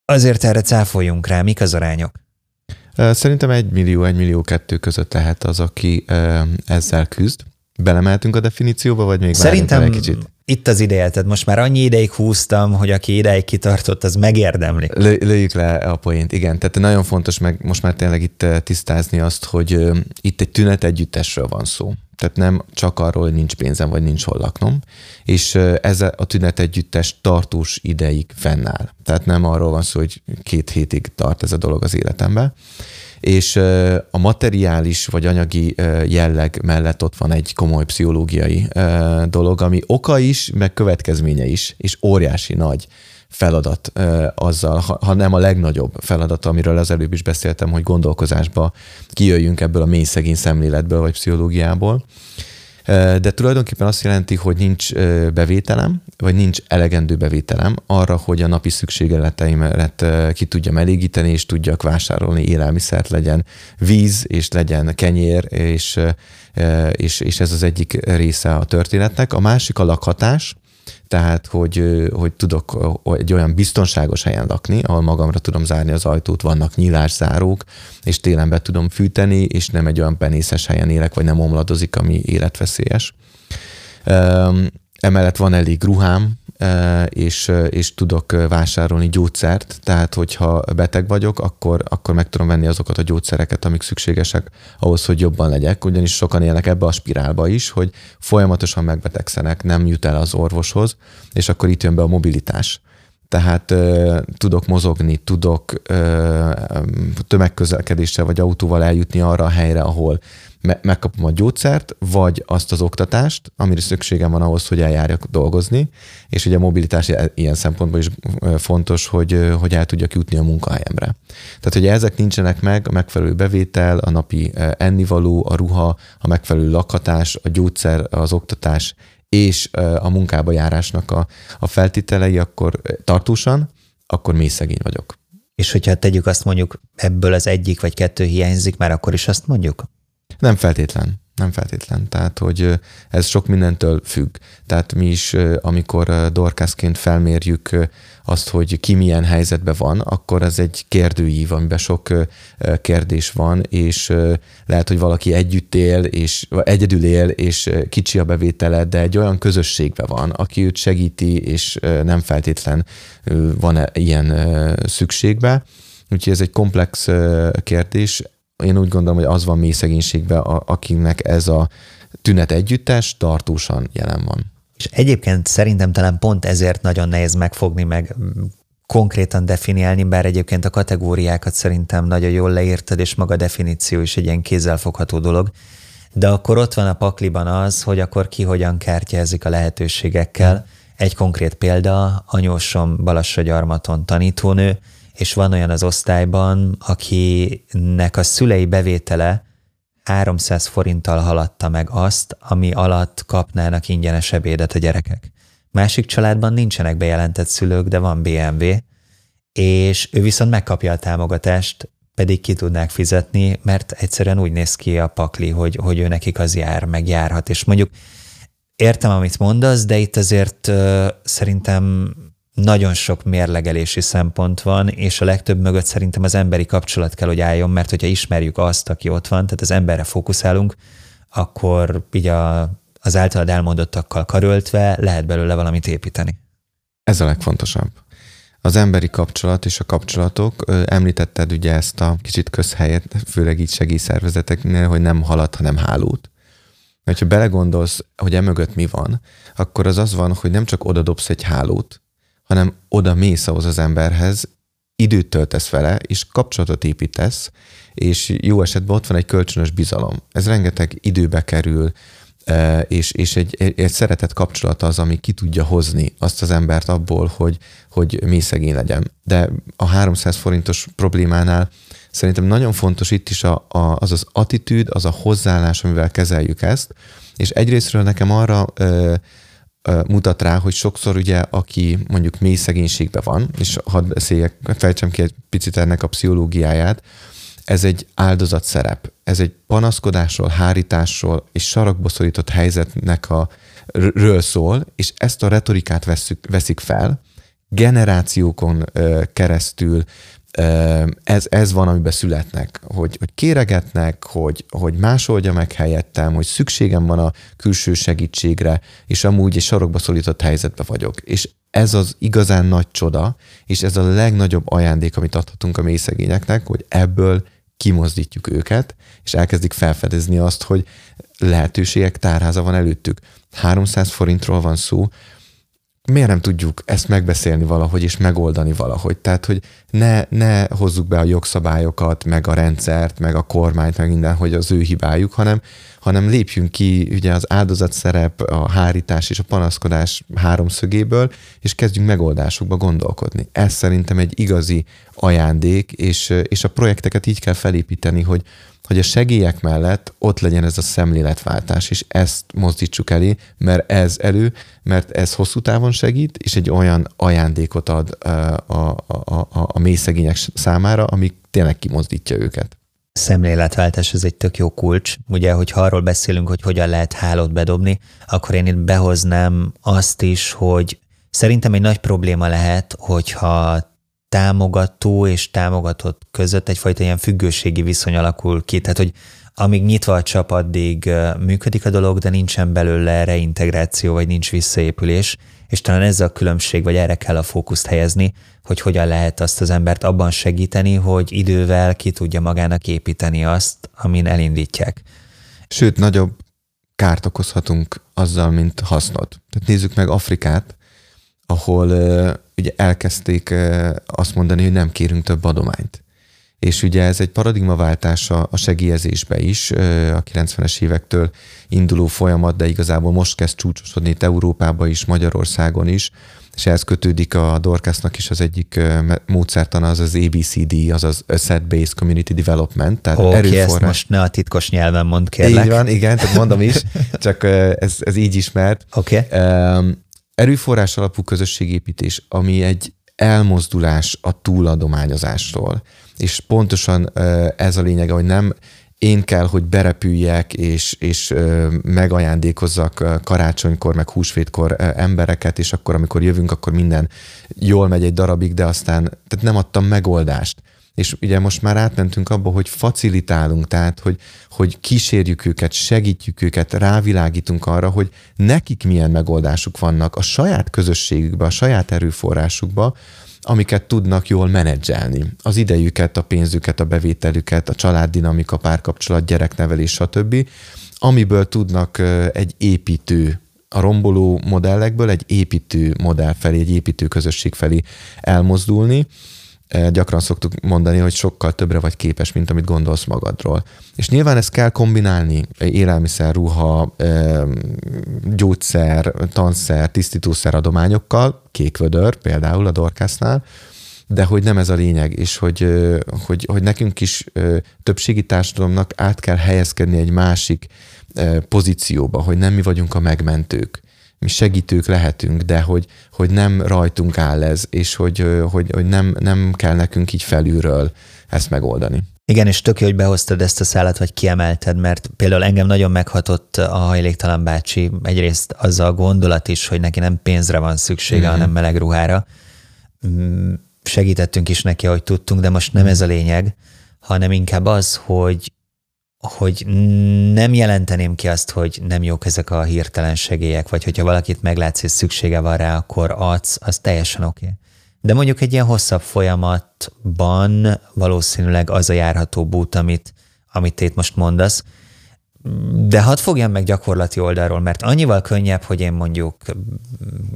S3: Azért erre cáfoljunk rá, mik az arányok?
S4: Szerintem egy millió, egy millió kettő között lehet az, aki ezzel küzd. Belemeltünk a definícióba, vagy még
S3: Szerintem
S4: egy kicsit?
S3: itt az ideje, tehát most már annyi ideig húztam, hogy aki ideig kitartott, az megérdemli.
S4: Lő, lőjük le a poént, igen. Tehát nagyon fontos meg most már tényleg itt tisztázni azt, hogy itt egy tünet együttesről van szó. Tehát nem csak arról, hogy nincs pénzem, vagy nincs hol laknom, és ez a tünet együttes tartós ideig fennáll. Tehát nem arról van szó, hogy két hétig tart ez a dolog az életemben. És a materiális vagy anyagi jelleg mellett ott van egy komoly pszichológiai dolog, ami oka is, meg következménye is, és óriási nagy feladat azzal, ha nem a legnagyobb feladat, amiről az előbb is beszéltem, hogy gondolkozásba kijöjjünk ebből a mély szegény szemléletből vagy pszichológiából. De tulajdonképpen azt jelenti, hogy nincs bevételem, vagy nincs elegendő bevételem arra, hogy a napi szükségeleteimet ki tudjam elégíteni, és tudjak vásárolni élelmiszert, legyen víz, és legyen kenyér, és, és, és ez az egyik része a történetnek. A másik a lakhatás, tehát hogy, hogy tudok egy olyan biztonságos helyen lakni, ahol magamra tudom zárni az ajtót, vannak nyílászárók, és télen be tudom fűteni, és nem egy olyan penészes helyen élek, vagy nem omladozik, ami életveszélyes. Emellett van elég ruhám, és, és tudok vásárolni gyógyszert, tehát hogyha beteg vagyok, akkor, akkor meg tudom venni azokat a gyógyszereket, amik szükségesek ahhoz, hogy jobban legyek, ugyanis sokan élnek ebbe a spirálba is, hogy folyamatosan megbetegszenek, nem jut el az orvoshoz, és akkor itt jön be a mobilitás. Tehát ö, tudok mozogni, tudok ö, tömegközelkedéssel vagy autóval eljutni arra a helyre, ahol me- megkapom a gyógyszert, vagy azt az oktatást, amire szükségem van ahhoz, hogy eljárjak dolgozni, és ugye a mobilitás ilyen szempontból is fontos, hogy, hogy el tudjak jutni a munkahelyemre. Tehát, hogy ezek nincsenek meg, a megfelelő bevétel, a napi ennivaló, a ruha, a megfelelő lakhatás, a gyógyszer, az oktatás és a munkába járásnak a, a feltételei, akkor tartósan, akkor mély szegény vagyok.
S3: És hogyha tegyük azt mondjuk, ebből az egyik vagy kettő hiányzik, már akkor is azt mondjuk?
S4: Nem feltétlen. Nem feltétlen. Tehát, hogy ez sok mindentől függ. Tehát mi is, amikor dorkászként felmérjük azt, hogy ki milyen helyzetben van, akkor ez egy kérdőív, amiben sok kérdés van, és lehet, hogy valaki együtt él, és egyedül él, és kicsi a bevétele, de egy olyan közösségben van, aki őt segíti, és nem feltétlen van ilyen szükségbe. Úgyhogy ez egy komplex kérdés én úgy gondolom, hogy az van mély szegénységben, akinek ez a tünet együttes tartósan jelen van.
S3: És egyébként szerintem talán pont ezért nagyon nehéz megfogni, meg konkrétan definiálni, bár egyébként a kategóriákat szerintem nagyon jól leírtad, és maga a definíció is egy ilyen kézzelfogható dolog. De akkor ott van a pakliban az, hogy akkor ki hogyan kártyázik a lehetőségekkel. Egy konkrét példa, anyósom Balassa gyarmaton tanítónő, és van olyan az osztályban, akinek a szülei bevétele 300 forinttal haladta meg azt, ami alatt kapnának ingyenes ebédet a gyerekek. Másik családban nincsenek bejelentett szülők, de van BMW, és ő viszont megkapja a támogatást, pedig ki tudnák fizetni, mert egyszerűen úgy néz ki a pakli, hogy, hogy ő nekik az jár, meg járhat. És mondjuk értem, amit mondasz, de itt azért uh, szerintem nagyon sok mérlegelési szempont van, és a legtöbb mögött szerintem az emberi kapcsolat kell, hogy álljon, mert hogyha ismerjük azt, aki ott van, tehát az emberre fókuszálunk, akkor így a, az általad elmondottakkal karöltve lehet belőle valamit építeni.
S4: Ez a legfontosabb. Az emberi kapcsolat és a kapcsolatok, említetted ugye ezt a kicsit közhelyet, főleg így segélyszervezeteknél, hogy nem halad, hanem hálót. Mert ha belegondolsz, hogy emögött mi van, akkor az az van, hogy nem csak oda dobsz egy hálót, hanem oda mész ahhoz az emberhez, időt töltesz vele, és kapcsolatot építesz, és jó esetben ott van egy kölcsönös bizalom. Ez rengeteg időbe kerül, és, és egy, egy szeretett kapcsolat az, ami ki tudja hozni azt az embert abból, hogy, hogy mély szegény legyen. De a 300 forintos problémánál szerintem nagyon fontos itt is a, a, az az attitűd, az a hozzáállás, amivel kezeljük ezt, és egyrésztről nekem arra ö, ö, mutat rá, hogy sokszor ugye, aki mondjuk mély szegénységben van, és hadd beszéljek, fejtsem ki egy picit ennek a pszichológiáját, ez egy áldozat szerep. Ez egy panaszkodásról, hárításról és sarokba szorított helyzetnek a ről szól, és ezt a retorikát veszük, veszik fel, generációkon keresztül ez, ez van, amiben születnek, hogy, hogy kéregetnek, hogy, hogy más oldja meg helyettem, hogy szükségem van a külső segítségre, és amúgy egy sarokba szorított helyzetbe vagyok. És ez az igazán nagy csoda, és ez a legnagyobb ajándék, amit adhatunk a mélyszegényeknek, hogy ebből kimozdítjuk őket, és elkezdik felfedezni azt, hogy lehetőségek tárháza van előttük. 300 forintról van szó, miért nem tudjuk ezt megbeszélni valahogy, és megoldani valahogy? Tehát, hogy ne, ne hozzuk be a jogszabályokat, meg a rendszert, meg a kormányt, meg minden, hogy az ő hibájuk, hanem, hanem lépjünk ki ugye az áldozatszerep, a hárítás és a panaszkodás háromszögéből, és kezdjünk megoldásokba gondolkodni. Ez szerintem egy igazi ajándék, és, és a projekteket így kell felépíteni, hogy, hogy a segélyek mellett ott legyen ez a szemléletváltás, és ezt mozdítsuk elé, mert ez elő, mert ez hosszú távon segít, és egy olyan ajándékot ad a, a, a, a, a mély szegények számára, ami tényleg kimozdítja őket.
S3: Szemléletváltás ez egy tök jó kulcs. Ugye, hogyha arról beszélünk, hogy hogyan lehet hálót bedobni, akkor én itt behoznám azt is, hogy szerintem egy nagy probléma lehet, hogyha támogató és támogatott között egyfajta ilyen függőségi viszony alakul ki. Tehát, hogy amíg nyitva a csap, addig működik a dolog, de nincsen belőle reintegráció, vagy nincs visszaépülés, és talán ez a különbség, vagy erre kell a fókuszt helyezni, hogy hogyan lehet azt az embert abban segíteni, hogy idővel ki tudja magának építeni azt, amin elindítják.
S4: Sőt, nagyobb kárt okozhatunk azzal, mint hasznot. Tehát nézzük meg Afrikát, ahol ugye elkezdték azt mondani, hogy nem kérünk több adományt. És ugye ez egy paradigmaváltás a segélyezésbe is, a 90-es évektől induló folyamat, de igazából most kezd csúcsosodni itt Európába is, Magyarországon is, és ehhez kötődik a Dorcasnak is az egyik módszertana, az az ABCD, az az Asset-Based Community Development,
S3: tehát Oké, erőforrás. ezt most ne a titkos nyelven mond, kérlek.
S4: Így van, igen, tehát mondom is, csak ez, ez így ismert.
S3: Oké. Okay
S4: erőforrás alapú közösségépítés, ami egy elmozdulás a túladományozástól. És pontosan ez a lényege, hogy nem én kell, hogy berepüljek, és, és megajándékozzak karácsonykor, meg húsvétkor embereket, és akkor, amikor jövünk, akkor minden jól megy egy darabig, de aztán tehát nem adtam megoldást és ugye most már átmentünk abba, hogy facilitálunk, tehát hogy, hogy kísérjük őket, segítjük őket, rávilágítunk arra, hogy nekik milyen megoldásuk vannak a saját közösségükbe, a saját erőforrásukba, amiket tudnak jól menedzselni. Az idejüket, a pénzüket, a bevételüket, a családdinamika, párkapcsolat, gyereknevelés, stb., amiből tudnak egy építő a romboló modellekből egy építő modell felé, egy építő közösség felé elmozdulni, gyakran szoktuk mondani, hogy sokkal többre vagy képes, mint amit gondolsz magadról. És nyilván ezt kell kombinálni, élelmiszer, ruha, gyógyszer, tanszer, tisztítószer adományokkal, kékvödör például a Dorkásznál, de hogy nem ez a lényeg, és hogy, hogy, hogy nekünk is többségi társadalomnak át kell helyezkedni egy másik pozícióba, hogy nem mi vagyunk a megmentők. Mi segítők lehetünk, de hogy, hogy nem rajtunk áll ez, és hogy, hogy, hogy nem, nem kell nekünk így felülről ezt megoldani.
S3: Igen, és tök jó, hogy behoztad ezt a szállat, vagy kiemelted, mert például engem nagyon meghatott a hajléktalan bácsi, egyrészt az a gondolat is, hogy neki nem pénzre van szüksége, mm-hmm. hanem meleg ruhára. Mm, segítettünk is neki, ahogy tudtunk, de most nem mm. ez a lényeg, hanem inkább az, hogy hogy nem jelenteném ki azt, hogy nem jók ezek a hirtelen segélyek, vagy hogyha valakit meglátsz és szüksége van rá, akkor adsz, az teljesen oké. Okay. De mondjuk egy ilyen hosszabb folyamatban valószínűleg az a járható út, amit, amit itt most mondasz. De hadd fogjam meg gyakorlati oldalról, mert annyival könnyebb, hogy én mondjuk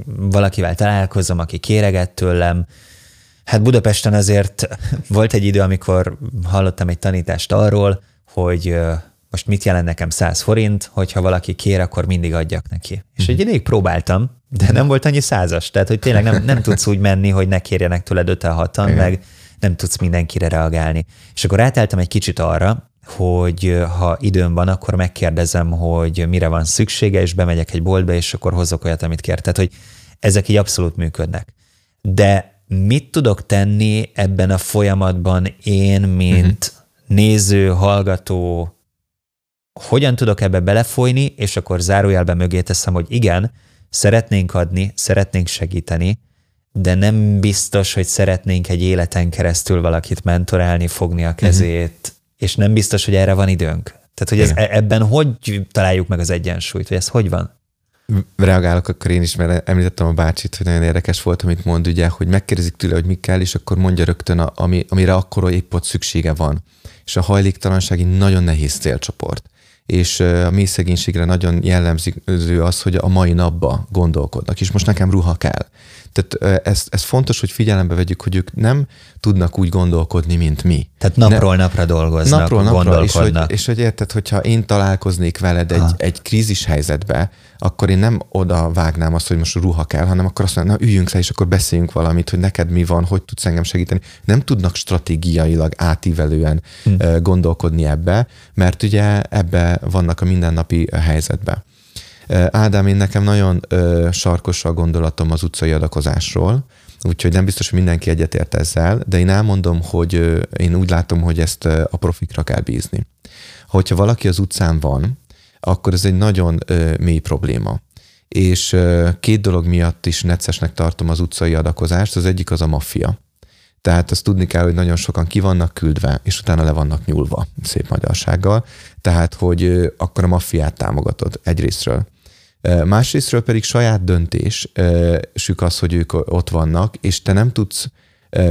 S3: valakivel találkozom, aki kéreget tőlem. Hát Budapesten azért volt egy idő, amikor hallottam egy tanítást arról, hogy most mit jelent nekem 100 forint, hogyha valaki kér, akkor mindig adjak neki. És egy ideig próbáltam, de nem volt annyi százas. Tehát, hogy tényleg nem, nem tudsz úgy menni, hogy ne kérjenek tőled 5 6 meg nem tudsz mindenkire reagálni. És akkor átálltam egy kicsit arra, hogy ha időm van, akkor megkérdezem, hogy mire van szüksége, és bemegyek egy boltba, és akkor hozok olyat, amit kér. Tehát, hogy ezek így abszolút működnek. De mit tudok tenni ebben a folyamatban én, mint uh-huh. Néző, hallgató, hogyan tudok ebbe belefolyni, és akkor zárójelben mögé teszem, hogy igen, szeretnénk adni, szeretnénk segíteni, de nem biztos, hogy szeretnénk egy életen keresztül valakit mentorálni, fogni a kezét, uh-huh. és nem biztos, hogy erre van időnk. Tehát, hogy ez, ebben hogy találjuk meg az egyensúlyt, hogy ez hogy van?
S4: Reagálok akkor én is, mert említettem a bácsit, hogy nagyon érdekes volt, amit mond, ugye, hogy megkérdezik tőle, hogy mi kell, és akkor mondja rögtön, a, ami, amire akkor épp ott szüksége van. És a hajléktalanság egy nagyon nehéz célcsoport és a mély szegénységre nagyon jellemző az, hogy a mai napba gondolkodnak, és most nekem ruha kell. Tehát ez, ez fontos, hogy figyelembe vegyük, hogy ők nem tudnak úgy gondolkodni, mint mi.
S3: Tehát napról ne, napra dolgoznak, napról napra,
S4: és hogy, és hogy érted, hogyha én találkoznék veled egy, egy krízis helyzetbe, akkor én nem oda vágnám azt, hogy most ruha kell, hanem akkor azt mondom, na üljünk le, és akkor beszéljünk valamit, hogy neked mi van, hogy tudsz engem segíteni. Nem tudnak stratégiailag átívelően hm. gondolkodni ebbe, mert ugye ebbe vannak a mindennapi helyzetbe. Ádám, én nekem nagyon sarkos a gondolatom az utcai adakozásról, úgyhogy nem biztos, hogy mindenki egyetért ezzel, de én elmondom, hogy én úgy látom, hogy ezt a profikra kell bízni. Hogyha valaki az utcán van, akkor ez egy nagyon mély probléma. És két dolog miatt is neccesnek tartom az utcai adakozást. Az egyik az a maffia. Tehát azt tudni kell, hogy nagyon sokan ki vannak küldve, és utána le vannak nyúlva, szép magyarsággal. Tehát, hogy akkor a maffiát támogatod egyrésztről. Másrésztről pedig saját döntésük az, hogy ők ott vannak, és te nem tudsz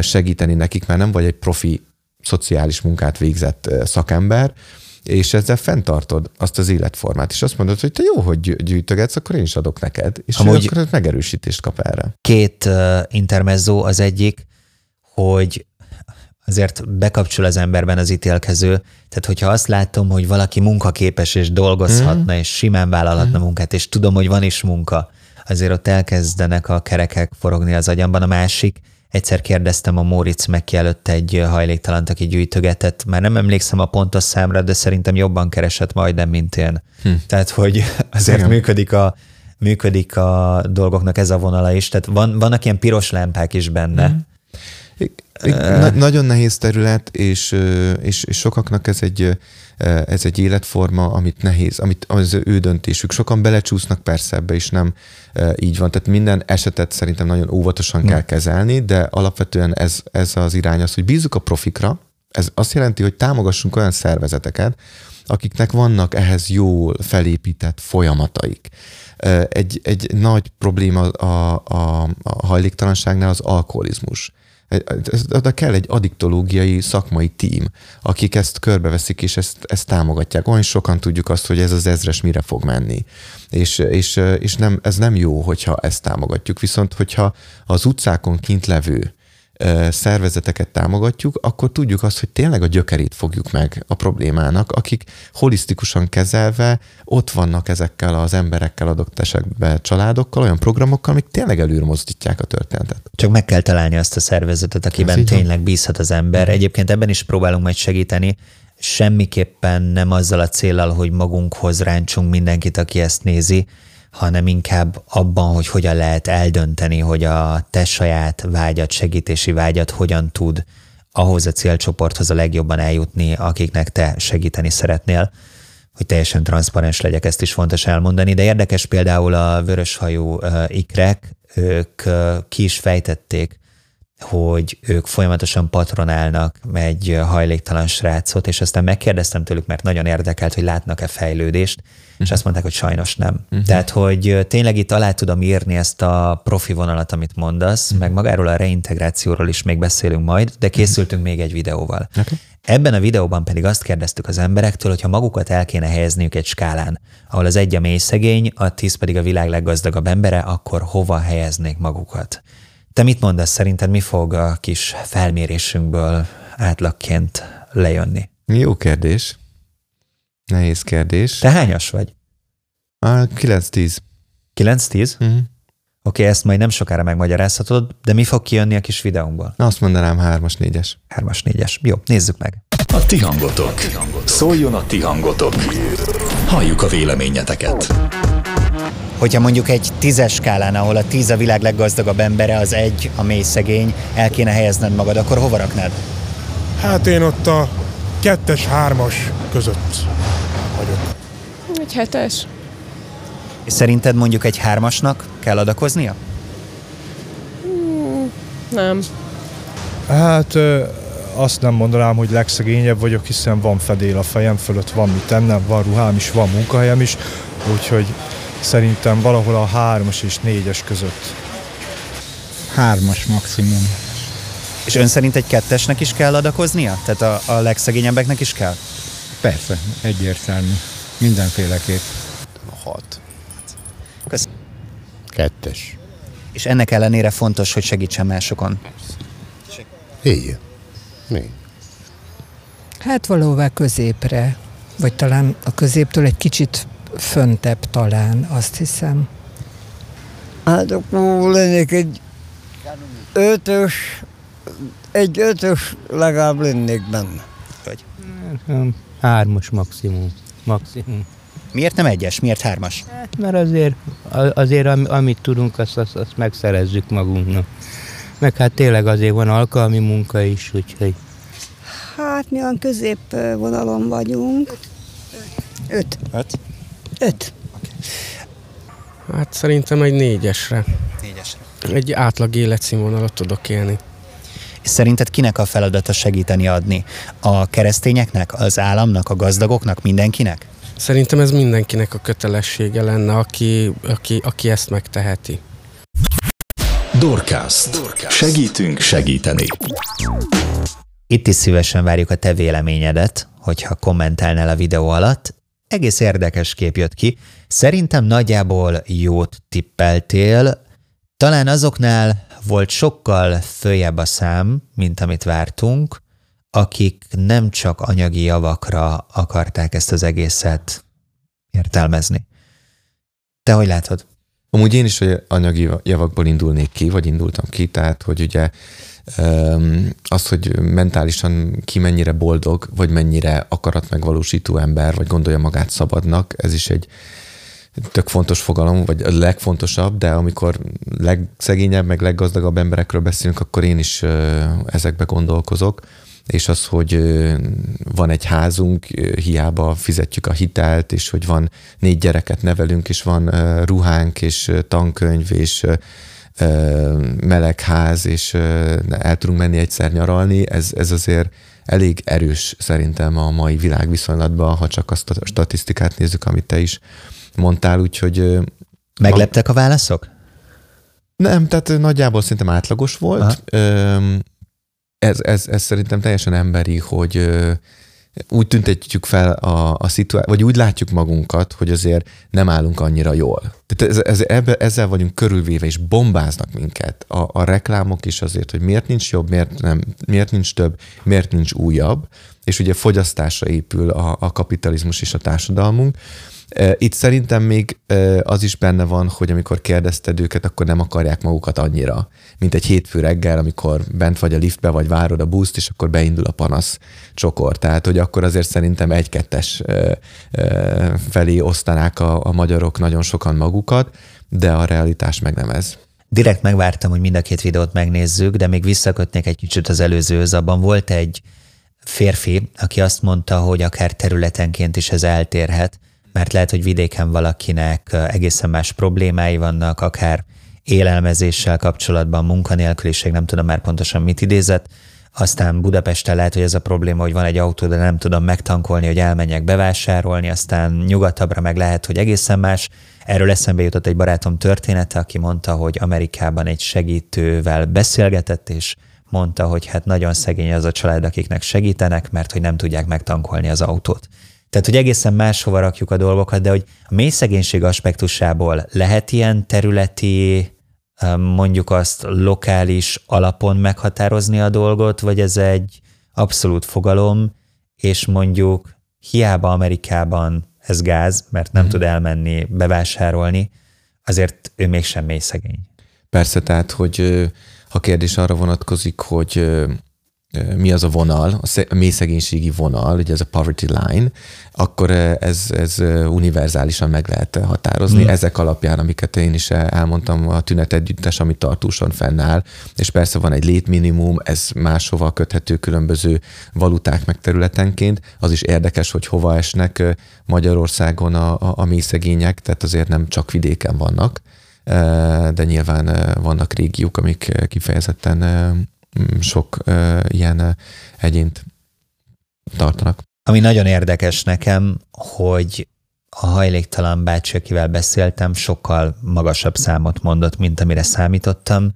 S4: segíteni nekik, mert nem vagy egy profi szociális munkát végzett szakember, és ezzel fenntartod azt az életformát, és azt mondod, hogy te jó, hogy gyűjtögetsz, akkor én is adok neked, és Amúgy akkor megerősítést kap erre.
S3: Két uh, intermezzó, az egyik, hogy azért bekapcsol az emberben az ítélkező. Tehát, hogyha azt látom, hogy valaki munkaképes és dolgozhatna, mm. és simán vállalhatna mm. munkát, és tudom, hogy van is munka, azért ott elkezdenek a kerekek forogni az agyamban. A másik, egyszer kérdeztem a Móricz meg előtt egy hajléktalant, aki gyűjtögetett. Már nem emlékszem a pontos számra, de szerintem jobban keresett majdnem, mint én. Hm. Tehát, hogy azért Igen. működik a, működik a dolgoknak ez a vonala is. Tehát van, vannak ilyen piros lámpák is benne. Hm
S4: na- nagyon nehéz terület, és, és, és sokaknak ez egy, ez egy életforma, amit nehéz, amit az ő döntésük. Sokan belecsúsznak persze ebbe, és nem így van. Tehát minden esetet szerintem nagyon óvatosan Na. kell kezelni, de alapvetően ez, ez az irány az, hogy bízzuk a profikra. Ez azt jelenti, hogy támogassunk olyan szervezeteket, akiknek vannak ehhez jól felépített folyamataik. Egy, egy nagy probléma a, a, a hajléktalanságnál az alkoholizmus oda kell egy addiktológiai szakmai tím, akik ezt körbeveszik, és ezt, ezt támogatják. Olyan sokan tudjuk azt, hogy ez az ezres mire fog menni. És, és, és nem, ez nem jó, hogyha ezt támogatjuk. Viszont, hogyha az utcákon kint levő szervezeteket támogatjuk, akkor tudjuk azt, hogy tényleg a gyökerét fogjuk meg a problémának, akik holisztikusan kezelve ott vannak ezekkel az emberekkel adott esetben családokkal, olyan programokkal, amik tényleg előrmozdítják a történetet.
S3: Csak meg kell találni azt a szervezetet, akiben tényleg bízhat az ember. Egyébként ebben is próbálunk majd segíteni, semmiképpen nem azzal a célral, hogy magunkhoz ráncsunk mindenkit, aki ezt nézi, hanem inkább abban, hogy hogyan lehet eldönteni, hogy a te saját vágyat, segítési vágyat hogyan tud ahhoz a célcsoporthoz a legjobban eljutni, akiknek te segíteni szeretnél, hogy teljesen transzparens legyek, ezt is fontos elmondani, de érdekes például a vöröshajú ikrek, ők ki is fejtették, hogy ők folyamatosan patronálnak egy hajléktalan srácot, és aztán megkérdeztem tőlük, mert nagyon érdekelt, hogy látnak-e fejlődést, és azt mondták, hogy sajnos nem. Uh-huh. Tehát, hogy tényleg itt alá tudom írni ezt a profi vonalat, amit mondasz, uh-huh. meg magáról a reintegrációról is még beszélünk majd, de készültünk uh-huh. még egy videóval. Okay. Ebben a videóban pedig azt kérdeztük az emberektől, hogy ha magukat el kéne helyezniük egy skálán, ahol az egy a mély szegény, a tíz pedig a világ leggazdagabb embere, akkor hova helyeznék magukat? Te mit mondasz, szerinted mi fog a kis felmérésünkből átlagként lejönni?
S4: Jó kérdés. Nehéz kérdés.
S3: Te hányas vagy?
S4: 9-10.
S3: 9-10? Uh-huh. Oké, okay, ezt majd nem sokára megmagyarázhatod, de mi fog kijönni a kis videónkból?
S4: Azt mondanám 3-as, 4-es.
S3: 3-as, 4-es. Jó, nézzük meg.
S2: A ti hangotok. Szóljon a ti hangotok. Halljuk a véleményeteket.
S3: Hogyha mondjuk egy tízes skálán, ahol a tíz a világ leggazdagabb embere, az egy a mély szegény, el kéne helyezned magad, akkor hova raknád?
S9: Hát én ott a kettes, hármas között vagyok.
S7: Egy hetes.
S3: És szerinted mondjuk egy hármasnak kell adakoznia?
S7: Hmm, nem.
S16: Hát azt nem mondanám, hogy legszegényebb vagyok, hiszen van fedél a fejem fölött, van mit tennem, van ruhám is, van munkahelyem is, úgyhogy szerintem valahol a hármas és négyes között.
S12: Hármas maximum.
S3: És ön szerint egy kettesnek is kell adakoznia? Tehát a, a legszegényebbeknek is kell?
S12: Persze, egyértelmű. Mindenféleképp.
S5: Hat.
S3: Kösz.
S8: Kettes.
S3: És ennek ellenére fontos, hogy segítsen másokon.
S8: Így. Mi?
S18: Hát valóban középre, vagy talán a középtől egy kicsit föntebb talán, azt hiszem.
S14: Hát akkor lennék egy ötös, egy ötös legalább lennék benne.
S3: Vagy?
S15: Hármas maximum. maximum.
S3: Miért nem egyes? Miért hármas?
S15: Hát, mert azért, azért amit tudunk, azt, azt, azt megszerezzük magunknak. Meg hát tényleg azért van alkalmi munka is, úgyhogy...
S6: Hát mi olyan középvonalon vagyunk. Öt.
S3: Öt?
S6: Öt.
S11: Hát szerintem egy négyesre.
S3: Négyesre.
S11: Egy átlag életszínvonalat tudok élni.
S3: És szerinted kinek a feladata segíteni adni? A keresztényeknek, az államnak, a gazdagoknak, mindenkinek?
S11: Szerintem ez mindenkinek a kötelessége lenne, aki, aki, aki ezt megteheti.
S2: Dorcast. Segítünk segíteni.
S3: Itt is szívesen várjuk a te véleményedet, hogyha kommentálnál a videó alatt. Egész érdekes kép jött ki. Szerintem nagyjából jót tippeltél. Talán azoknál volt sokkal följebb a szám, mint amit vártunk, akik nem csak anyagi javakra akarták ezt az egészet értelmezni. Te hogy látod?
S4: Amúgy én is anyagi javakból indulnék ki, vagy indultam ki, tehát hogy ugye az, hogy mentálisan ki mennyire boldog, vagy mennyire akarat megvalósító ember, vagy gondolja magát szabadnak, ez is egy tök fontos fogalom, vagy a legfontosabb, de amikor legszegényebb, meg leggazdagabb emberekről beszélünk, akkor én is ezekbe gondolkozok. És az, hogy van egy házunk, hiába fizetjük a hitelt, és hogy van négy gyereket nevelünk, és van ruhánk, és tankönyv, és melegház, és el tudunk menni egyszer nyaralni, ez, ez azért elég erős szerintem a mai világviszonylatban, ha csak azt a statisztikát nézzük, amit te is mondtál, úgyhogy...
S3: Megleptek a válaszok?
S4: Nem, tehát nagyjából szerintem átlagos volt. Ez, ez, ez szerintem teljesen emberi, hogy úgy tüntetjük fel a, a szituációt, vagy úgy látjuk magunkat, hogy azért nem állunk annyira jól. Tehát ez, ez, ebbe, ezzel vagyunk körülvéve, és bombáznak minket. A, a reklámok is azért, hogy miért nincs jobb, miért, nem, miért nincs több, miért nincs újabb, és ugye fogyasztásra épül a, a kapitalizmus és a társadalmunk, itt szerintem még az is benne van, hogy amikor kérdezted őket, akkor nem akarják magukat annyira, mint egy hétfő reggel, amikor bent vagy a liftbe, vagy várod a buszt, és akkor beindul a panasz csokor. Tehát, hogy akkor azért szerintem egy-kettes felé osztanák a, a magyarok nagyon sokan magukat, de a realitás meg nem ez.
S3: Direkt megvártam, hogy mind a két videót megnézzük, de még visszakötnék egy kicsit az előzőhöz. Abban volt egy férfi, aki azt mondta, hogy akár területenként is ez eltérhet, mert lehet, hogy vidéken valakinek egészen más problémái vannak, akár élelmezéssel kapcsolatban, munkanélküliség, nem tudom már pontosan mit idézett, aztán Budapesten lehet, hogy ez a probléma, hogy van egy autó, de nem tudom megtankolni, hogy elmenjek bevásárolni, aztán nyugatabbra meg lehet, hogy egészen más. Erről eszembe jutott egy barátom története, aki mondta, hogy Amerikában egy segítővel beszélgetett, és mondta, hogy hát nagyon szegény az a család, akiknek segítenek, mert hogy nem tudják megtankolni az autót. Tehát, hogy egészen máshova rakjuk a dolgokat, de hogy a mély szegénység aspektusából lehet ilyen területi, mondjuk azt lokális alapon meghatározni a dolgot, vagy ez egy abszolút fogalom, és mondjuk hiába Amerikában ez gáz, mert nem mm. tud elmenni bevásárolni, azért ő mégsem mély szegény.
S4: Persze, tehát, hogy ha kérdés arra vonatkozik, hogy mi az a vonal, a mély szegénységi vonal, ugye ez a poverty line, akkor ez, ez univerzálisan meg lehet határozni. Mm. Ezek alapján, amiket én is elmondtam, a tünet együttes, ami tartósan fennáll, és persze van egy létminimum, ez máshova köthető különböző valuták meg területenként. Az is érdekes, hogy hova esnek Magyarországon a, a, a mély szegények, tehát azért nem csak vidéken vannak, de nyilván vannak régiók, amik kifejezetten sok uh, ilyen egyént tartanak.
S3: Ami nagyon érdekes nekem, hogy a hajléktalan bácsi, akivel beszéltem, sokkal magasabb számot mondott, mint amire számítottam.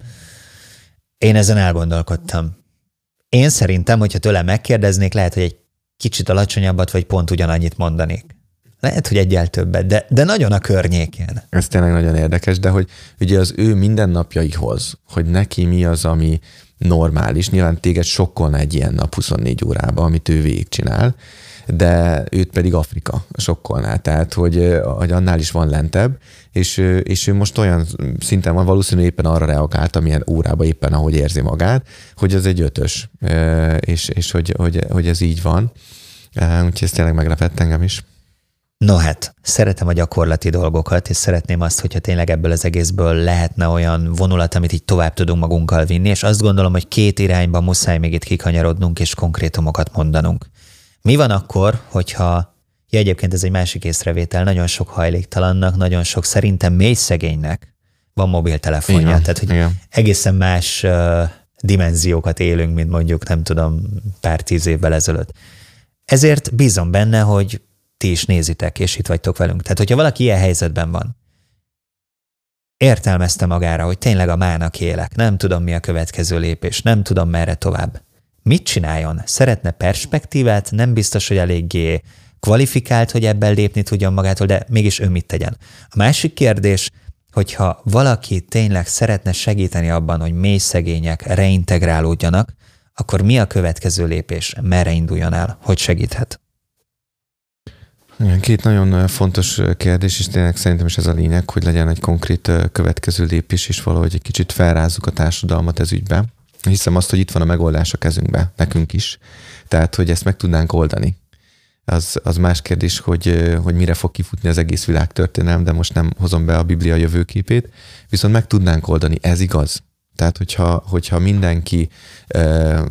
S3: Én ezen elgondolkodtam. Én szerintem, hogyha tőlem megkérdeznék, lehet, hogy egy kicsit alacsonyabbat, vagy pont ugyanannyit mondanék. Lehet, hogy egyel többet, de, de nagyon a környékén.
S4: Ez tényleg nagyon érdekes, de hogy ugye az ő mindennapjaihoz, hogy neki mi az, ami, normális. Nyilván téged sokkolna egy ilyen nap 24 órában, amit ő végigcsinál, de őt pedig Afrika sokkolná. Tehát, hogy, hogy annál is van lentebb, és, és ő most olyan szinten van, valószínűleg éppen arra reagált, amilyen órába éppen, ahogy érzi magát, hogy ez egy ötös, és, és hogy, hogy, hogy ez így van. Úgyhogy ez tényleg meglepett engem is.
S3: No hát, szeretem a gyakorlati dolgokat, és szeretném azt, hogyha tényleg ebből az egészből lehetne olyan vonulat, amit így tovább tudunk magunkkal vinni, és azt gondolom, hogy két irányba muszáj még itt kikanyarodnunk és konkrétumokat mondanunk. Mi van akkor, hogyha, ja egyébként ez egy másik észrevétel, nagyon sok hajléktalannak, nagyon sok szerintem mély szegénynek van mobiltelefonja, igen, tehát hogy igen. egészen más uh, dimenziókat élünk, mint mondjuk, nem tudom, pár tíz évvel ezelőtt. Ezért bízom benne, hogy ti is nézitek, és itt vagytok velünk. Tehát, hogyha valaki ilyen helyzetben van, értelmezte magára, hogy tényleg a mának élek, nem tudom mi a következő lépés, nem tudom merre tovább. Mit csináljon? Szeretne perspektívát, nem biztos, hogy eléggé kvalifikált, hogy ebben lépni tudjon magától, de mégis ő mit tegyen. A másik kérdés, hogyha valaki tényleg szeretne segíteni abban, hogy mély szegények reintegrálódjanak, akkor mi a következő lépés? Merre induljon el? Hogy segíthet?
S4: Igen, két nagyon fontos kérdés, és tényleg szerintem is ez a lényeg, hogy legyen egy konkrét következő lépés, és valahogy egy kicsit felrázzuk a társadalmat ez ügybe. Hiszem azt, hogy itt van a megoldás a kezünkbe, nekünk is. Tehát, hogy ezt meg tudnánk oldani. Az, az más kérdés, hogy, hogy mire fog kifutni az egész világ történelem, de most nem hozom be a Biblia jövőképét, viszont meg tudnánk oldani, ez igaz. Tehát, hogyha, hogyha mindenki e,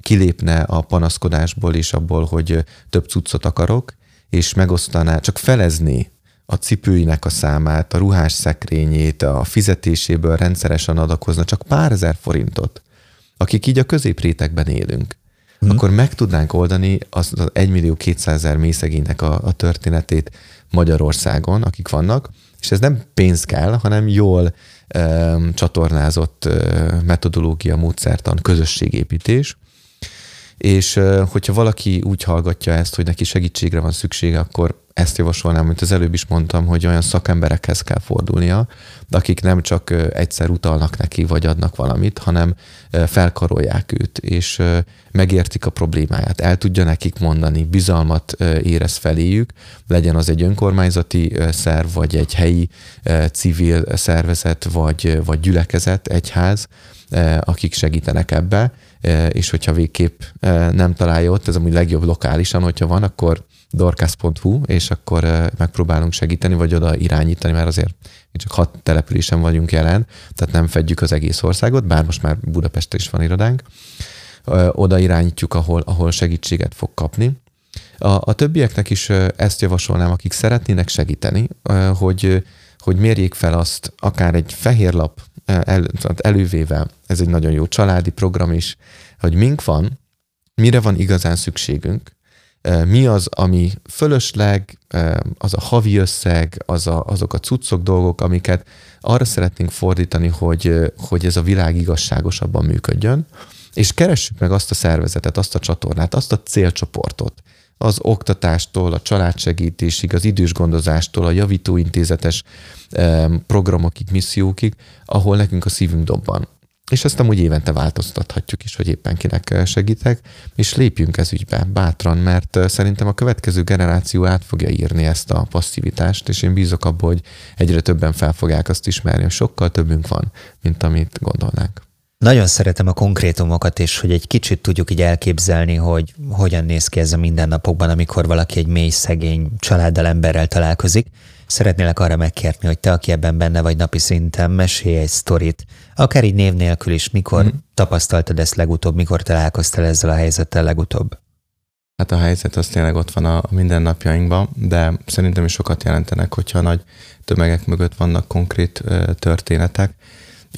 S4: kilépne a panaszkodásból és abból, hogy több cuccot akarok, és megosztaná, csak felezni a cipőinek a számát, a ruhás szekrényét, a fizetéséből rendszeresen adakozna csak pár ezer forintot, akik így a középrétegben élünk, hmm. akkor meg tudnánk oldani az, az 1 millió 200 ezer mészegénynek a, a történetét Magyarországon, akik vannak, és ez nem pénz kell, hanem jól um, csatornázott uh, metodológia, módszertan, közösségépítés, és hogyha valaki úgy hallgatja ezt, hogy neki segítségre van szüksége, akkor ezt javasolnám, mint az előbb is mondtam, hogy olyan szakemberekhez kell fordulnia, akik nem csak egyszer utalnak neki, vagy adnak valamit, hanem felkarolják őt, és megértik a problémáját, el tudja nekik mondani, bizalmat érez feléjük, legyen az egy önkormányzati szerv, vagy egy helyi civil szervezet, vagy, vagy gyülekezet, egyház, akik segítenek ebbe, és hogyha végképp nem találja ott, ez amúgy legjobb lokálisan, hogyha van, akkor dorkász.hu, és akkor megpróbálunk segíteni, vagy oda irányítani, mert azért mi csak hat településen vagyunk jelen, tehát nem fedjük az egész országot, bár most már Budapesten is van irodánk. Oda irányítjuk, ahol, ahol segítséget fog kapni. A, a többieknek is ezt javasolnám, akik szeretnének segíteni, hogy, hogy mérjék fel azt, akár egy fehér lap el, elővével, ez egy nagyon jó családi program is, hogy mink van, mire van igazán szükségünk, mi az, ami fölösleg, az a havi összeg, az a, azok a cuccok dolgok, amiket arra szeretnénk fordítani, hogy, hogy ez a világ igazságosabban működjön, és keressük meg azt a szervezetet, azt a csatornát, azt a célcsoportot, az oktatástól, a családsegítésig, az idős gondozástól, a javítóintézetes programokig, missziókig, ahol nekünk a szívünk dobban. És ezt amúgy évente változtathatjuk is, hogy éppen kinek segítek, és lépjünk ez ügybe bátran, mert szerintem a következő generáció át fogja írni ezt a passzivitást, és én bízok abban, hogy egyre többen fel fogják azt ismerni, hogy sokkal többünk van, mint amit gondolnánk.
S3: Nagyon szeretem a konkrétumokat, és hogy egy kicsit tudjuk így elképzelni, hogy hogyan néz ki ez a mindennapokban, amikor valaki egy mély, szegény családdal, emberrel találkozik. Szeretnélek arra megkérni, hogy te, aki ebben benne vagy napi szinten, mesélj egy sztorit, akár így név nélkül is, mikor mm. tapasztaltad ezt legutóbb, mikor találkoztál ezzel a helyzettel legutóbb?
S4: Hát a helyzet az tényleg ott van a mindennapjainkban, de szerintem is sokat jelentenek, hogyha nagy tömegek mögött vannak konkrét történetek.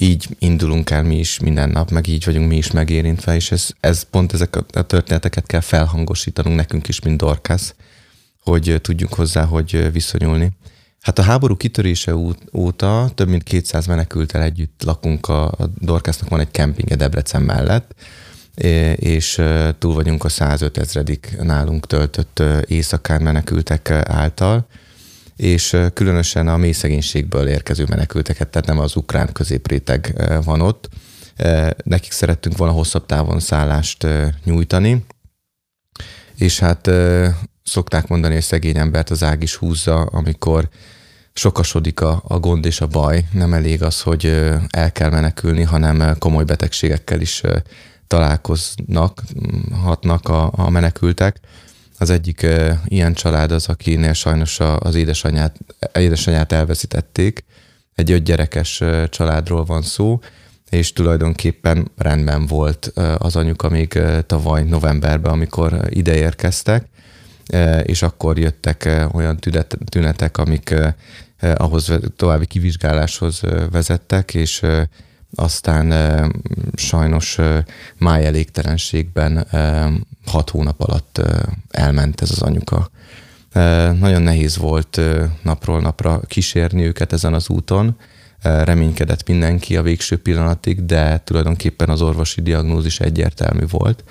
S4: Így indulunk el mi is minden nap, meg így vagyunk mi is megérintve, és ez, ez pont ezek a történeteket kell felhangosítanunk nekünk is, mint Dorkász, hogy tudjunk hozzá, hogy viszonyulni. Hát a háború kitörése óta több mint 200 menekültel együtt lakunk, a, a Dorkásznak van egy kempinge Debrecen mellett, és túl vagyunk a 105 ezredik nálunk töltött éjszakán menekültek által, és különösen a mély szegénységből érkező menekülteket, tehát nem az ukrán középréteg van ott. Nekik szerettünk volna hosszabb távon szállást nyújtani, és hát szokták mondani, hogy szegény embert az ág is húzza, amikor sokasodik a, a gond és a baj. Nem elég az, hogy el kell menekülni, hanem komoly betegségekkel is találkoznak, hatnak a, a menekültek. Az egyik ilyen család az, akinél sajnos az édesanyát, édesanyát elveszítették. Egy öt gyerekes családról van szó, és tulajdonképpen rendben volt az anyuka még tavaly novemberben, amikor ide érkeztek, és akkor jöttek olyan tünetek, amik ahhoz további kivizsgáláshoz vezettek, és aztán sajnos májelégtelenségben hat hónap alatt elment ez az anyuka. Nagyon nehéz volt napról napra kísérni őket ezen az úton, reménykedett mindenki a végső pillanatig, de tulajdonképpen az orvosi diagnózis egyértelmű volt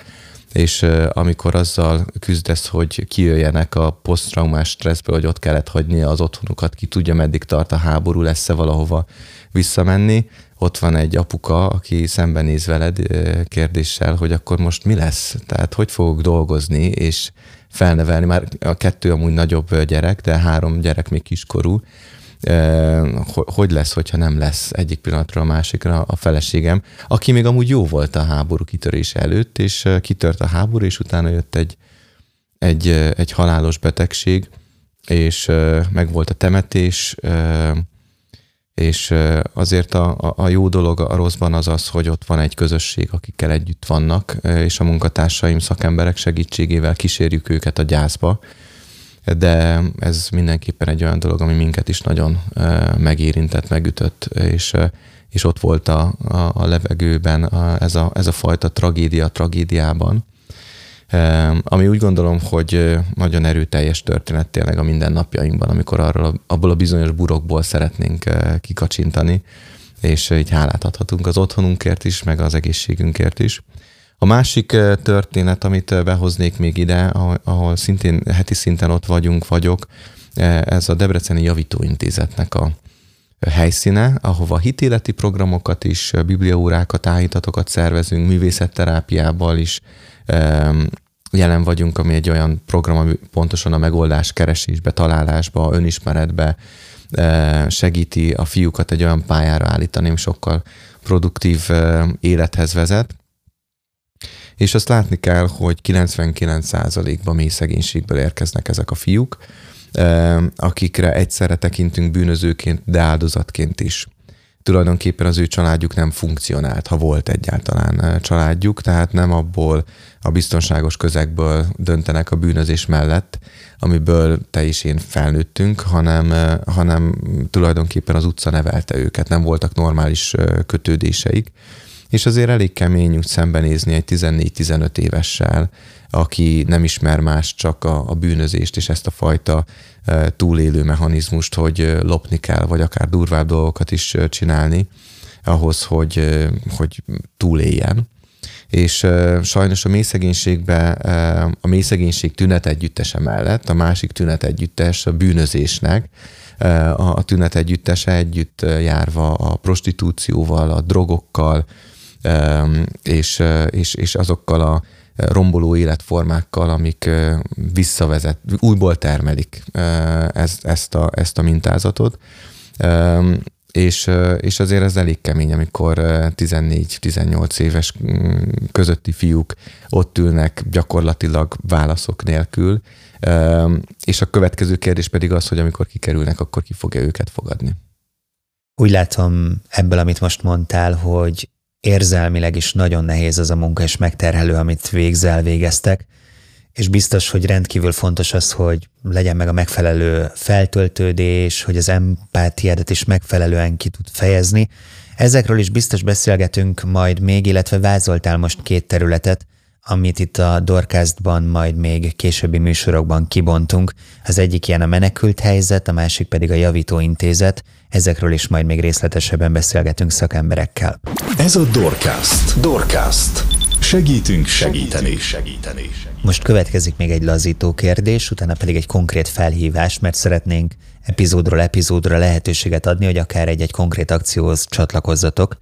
S4: és amikor azzal küzdesz, hogy kijöjjenek a posztraumás stresszből, hogy ott kellett hagyni az otthonukat, ki tudja, meddig tart a háború, lesz-e valahova visszamenni, ott van egy apuka, aki szembenéz veled kérdéssel, hogy akkor most mi lesz? Tehát hogy fogok dolgozni, és felnevelni, már a kettő amúgy nagyobb gyerek, de három gyerek még kiskorú, hogy lesz, hogyha nem lesz egyik pillanatra a másikra a feleségem, aki még amúgy jó volt a háború kitörése előtt, és kitört a háború, és utána jött egy, egy, egy halálos betegség, és meg volt a temetés, és azért a, a jó dolog a rosszban az az, hogy ott van egy közösség, akikkel együtt vannak, és a munkatársaim, szakemberek segítségével kísérjük őket a gyászba, de ez mindenképpen egy olyan dolog, ami minket is nagyon megérintett, megütött, és, és ott volt a, a, a levegőben a, ez, a, ez a fajta tragédia tragédiában, ami úgy gondolom, hogy nagyon erőteljes történet tényleg a mindennapjainkban, amikor arról, abból a bizonyos burokból szeretnénk kikacsintani, és így hálát adhatunk az otthonunkért is, meg az egészségünkért is. A másik történet, amit behoznék még ide, ahol szintén heti szinten ott vagyunk, vagyok, ez a Debreceni Javítóintézetnek a helyszíne, ahova hitéleti programokat is, bibliaórákat, állítatokat szervezünk, művészetterápiával is jelen vagyunk, ami egy olyan program, ami pontosan a megoldás keresésbe, találásba, önismeretbe segíti a fiúkat egy olyan pályára állítani, ami sokkal produktív élethez vezet. És azt látni kell, hogy 99%-ban mély szegénységből érkeznek ezek a fiúk, akikre egyszerre tekintünk bűnözőként, de áldozatként is. Tulajdonképpen az ő családjuk nem funkcionált, ha volt egyáltalán családjuk, tehát nem abból a biztonságos közegből döntenek a bűnözés mellett, amiből te is én felnőttünk, hanem, hanem tulajdonképpen az utca nevelte őket, nem voltak normális kötődéseik. És azért elég kemény úgy szembenézni egy 14-15 évessel, aki nem ismer más, csak a, a bűnözést és ezt a fajta túlélő mechanizmust, hogy lopni kell, vagy akár durvább dolgokat is csinálni ahhoz, hogy, hogy túléljen. És sajnos a mélyszegénységbe, a mélyszegénység tünet együttese mellett a másik tünet együttes a bűnözésnek, a tünet együttese együtt járva a prostitúcióval, a drogokkal, és, és, és azokkal a romboló életformákkal, amik visszavezet, újból termelik ezt, ezt, a, ezt a mintázatot. És, és azért ez elég kemény, amikor 14-18 éves közötti fiúk ott ülnek gyakorlatilag válaszok nélkül, és a következő kérdés pedig az, hogy amikor kikerülnek, akkor ki fogja őket fogadni.
S3: Úgy látom ebből, amit most mondtál, hogy érzelmileg is nagyon nehéz az a munka és megterhelő, amit végzel, végeztek, és biztos, hogy rendkívül fontos az, hogy legyen meg a megfelelő feltöltődés, hogy az empátiádat is megfelelően ki tud fejezni. Ezekről is biztos beszélgetünk majd még, illetve vázoltál most két területet, amit itt a Dorcastban majd még későbbi műsorokban kibontunk. Az egyik ilyen a menekült helyzet, a másik pedig a javítóintézet. Ezekről is majd még részletesebben beszélgetünk szakemberekkel.
S2: Ez a Dorcast. Dorcast. Segítünk segíteni. segíteni.
S3: Most következik még egy lazító kérdés, utána pedig egy konkrét felhívás, mert szeretnénk epizódról epizódra lehetőséget adni, hogy akár egy-egy konkrét akcióhoz csatlakozzatok.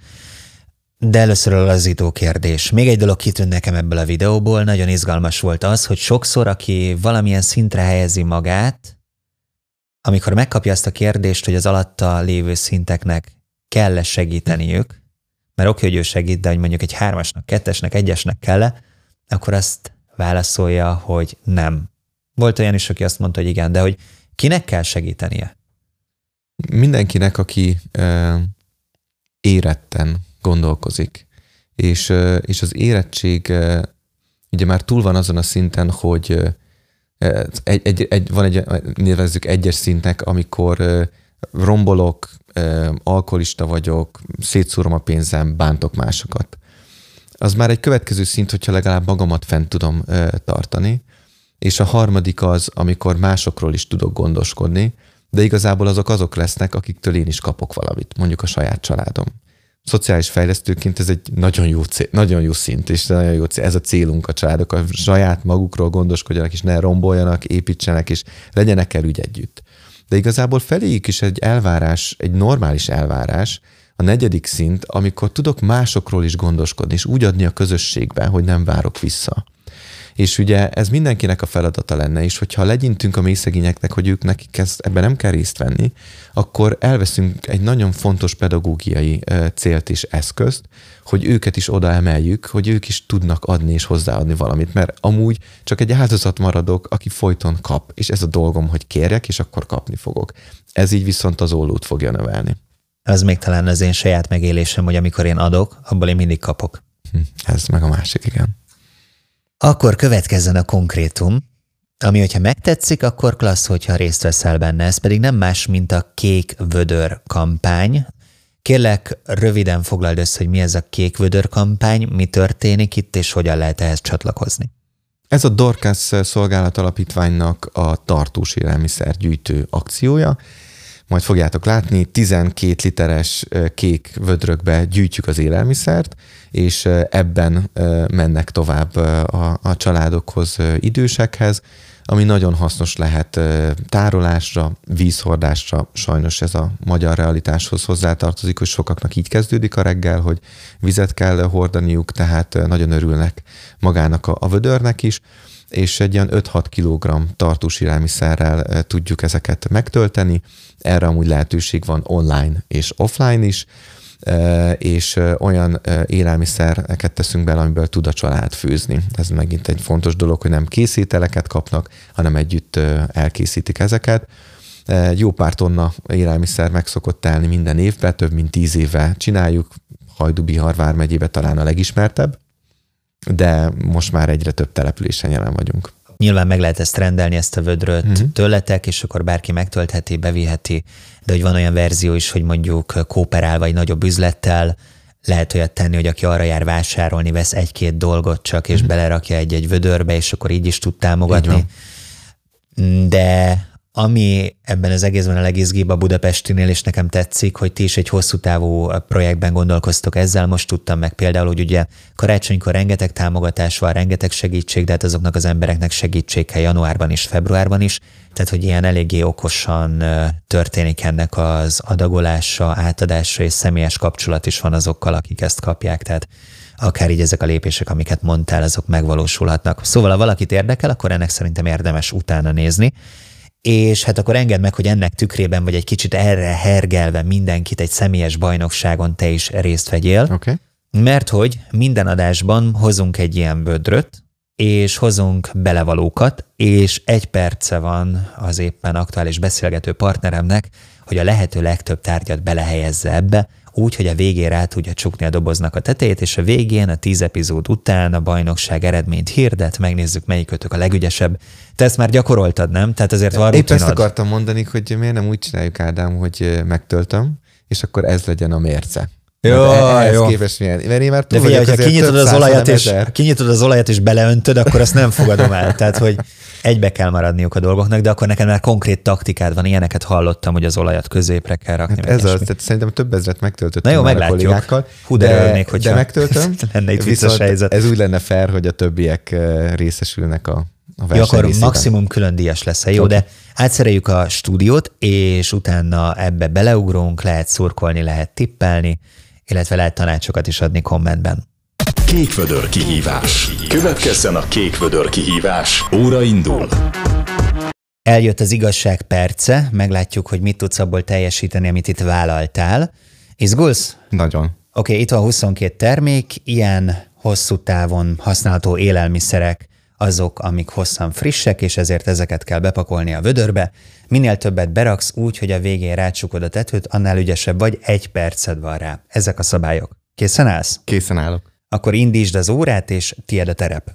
S3: De először a lazító kérdés. Még egy dolog kitűnt nekem ebből a videóból, nagyon izgalmas volt az, hogy sokszor, aki valamilyen szintre helyezi magát, amikor megkapja azt a kérdést, hogy az alatta lévő szinteknek kell-e segíteniük, mert oké, hogy ő segít, de hogy mondjuk egy hármasnak, kettesnek, egyesnek kell -e, akkor azt válaszolja, hogy nem. Volt olyan is, aki azt mondta, hogy igen, de hogy kinek kell segítenie?
S4: Mindenkinek, aki uh, éretten gondolkozik. És, és az érettség ugye már túl van azon a szinten, hogy egy, egy, egy, van egy, nevezzük egyes szintnek, amikor rombolok, alkoholista vagyok, szétszúrom a pénzem, bántok másokat. Az már egy következő szint, hogyha legalább magamat fent tudom tartani, és a harmadik az, amikor másokról is tudok gondoskodni, de igazából azok azok lesznek, akiktől én is kapok valamit, mondjuk a saját családom szociális fejlesztőként ez egy nagyon jó, cél, nagyon jó szint, és nagyon jó cél. Ez a célunk a családok, a saját magukról gondoskodjanak, és ne romboljanak, építsenek, és legyenek el ügy együtt. De igazából feléjük is egy elvárás, egy normális elvárás, a negyedik szint, amikor tudok másokról is gondoskodni, és úgy adni a közösségbe, hogy nem várok vissza. És ugye ez mindenkinek a feladata lenne, és hogyha legyintünk a mélyszegényeknek, hogy ők nekik ezt, ebben nem kell részt venni, akkor elveszünk egy nagyon fontos pedagógiai célt és eszközt, hogy őket is oda emeljük, hogy ők is tudnak adni és hozzáadni valamit, mert amúgy csak egy áldozat maradok, aki folyton kap, és ez a dolgom, hogy kérjek, és akkor kapni fogok. Ez így viszont az ollót fogja növelni.
S3: Ez még talán az én saját megélésem, hogy amikor én adok, abból én mindig kapok.
S4: Hm, ez meg a másik, igen.
S3: Akkor következzen a konkrétum, ami, hogyha megtetszik, akkor klassz, hogyha részt veszel benne. Ez pedig nem más, mint a Kék Vödör kampány. Kérlek, röviden foglald össze, hogy mi ez a Kék Vödör kampány, mi történik itt, és hogyan lehet ehhez csatlakozni.
S4: Ez a Dorcas szolgálat alapítványnak a tartós élelmiszer gyűjtő akciója. Majd fogjátok látni, 12 literes kék vödrökbe gyűjtjük az élelmiszert, és ebben mennek tovább a, a családokhoz, idősekhez, ami nagyon hasznos lehet tárolásra, vízhordásra. Sajnos ez a magyar realitáshoz hozzátartozik, hogy sokaknak így kezdődik a reggel, hogy vizet kell hordaniuk, tehát nagyon örülnek magának a, a vödörnek is és egy ilyen 5-6 kg tartós élelmiszerrel tudjuk ezeket megtölteni. Erre amúgy lehetőség van online és offline is, és olyan élelmiszereket teszünk bele, amiből tud a család főzni. Ez megint egy fontos dolog, hogy nem készételeket kapnak, hanem együtt elkészítik ezeket. Jó pár tonna élelmiszer meg szokott telni minden évben, több mint tíz éve csináljuk, Hajdú-Bihar vármegyébe talán a legismertebb, de most már egyre több településen jelen vagyunk.
S3: Nyilván meg lehet ezt rendelni, ezt a vödröt uh-huh. tőletek, és akkor bárki megtöltheti, beviheti, de hogy van olyan verzió is, hogy mondjuk kooperál vagy nagyobb üzlettel, lehet olyat tenni, hogy aki arra jár vásárolni, vesz egy-két dolgot csak, és uh-huh. belerakja egy-egy vödörbe, és akkor így is tud támogatni. De ami ebben az egészben a legizgibb a Budapestinél, és nekem tetszik, hogy ti is egy hosszú távú projektben gondolkoztok ezzel. Most tudtam meg például, hogy ugye karácsonykor rengeteg támogatás van, rengeteg segítség, de hát azoknak az embereknek segítség kell januárban is, februárban is. Tehát, hogy ilyen eléggé okosan történik ennek az adagolása, átadása és személyes kapcsolat is van azokkal, akik ezt kapják. Tehát akár így ezek a lépések, amiket mondtál, azok megvalósulhatnak. Szóval, ha valakit érdekel, akkor ennek szerintem érdemes utána nézni és hát akkor engedd meg, hogy ennek tükrében, vagy egy kicsit erre hergelve mindenkit egy személyes bajnokságon te is részt vegyél.
S4: Okay.
S3: Mert hogy minden adásban hozunk egy ilyen bödröt, és hozunk belevalókat, és egy perce van az éppen aktuális beszélgető partneremnek, hogy a lehető legtöbb tárgyat belehelyezze ebbe, úgy, hogy a végére át tudja csukni a doboznak a tetejét, és a végén, a tíz epizód után a bajnokság eredményt hirdet, megnézzük, melyikötök a legügyesebb. Te ezt már gyakoroltad, nem? Tehát azért van
S4: Épp ezt akartam mondani, hogy miért nem úgy csináljuk, Ádám, hogy megtöltöm, és akkor ez legyen a mérce.
S3: Jó,
S4: ehhez
S3: jó.
S4: képest milyen, mert én már
S3: De figyelj, ha kinyitod az, olajat és, kinyitod az olajat és beleöntöd, akkor azt nem fogadom el. Tehát, hogy egybe kell maradniuk a dolgoknak, de akkor nekem már konkrét taktikád van, ilyeneket hallottam, hogy az olajat középre kell rakni.
S4: Hát ez az, tehát szerintem több ezret megtöltöttem
S3: Na jó,
S4: már a
S3: meglátjuk.
S4: kollégákkal.
S3: Hú, de örülnék, hogyha
S4: de megtöltöm.
S3: lenne itt
S4: viszont
S3: helyzet.
S4: Ez úgy lenne fair, hogy a többiek eh, részesülnek a, a
S3: Jó, akkor
S4: részében.
S3: maximum külön díjas lesz jó,
S4: Oké.
S3: de átszereljük a stúdiót, és utána ebbe beleugrunk, lehet szurkolni, lehet tippelni, illetve lehet tanácsokat is adni kommentben.
S2: Kékvödör kihívás. Következzen a kékvödör kihívás. Óra indul.
S3: Eljött az igazság perce, meglátjuk, hogy mit tudsz abból teljesíteni, amit itt vállaltál. Izgulsz?
S4: Nagyon.
S3: Oké, okay, itt van 22 termék, ilyen hosszú távon használható élelmiszerek, azok, amik hosszan frissek, és ezért ezeket kell bepakolni a vödörbe. Minél többet beraksz úgy, hogy a végén rácsukod a tetőt, annál ügyesebb vagy, egy perced van rá. Ezek a szabályok. Készen állsz?
S4: Készen állok.
S3: Akkor indítsd az órát, és tiéd a terep.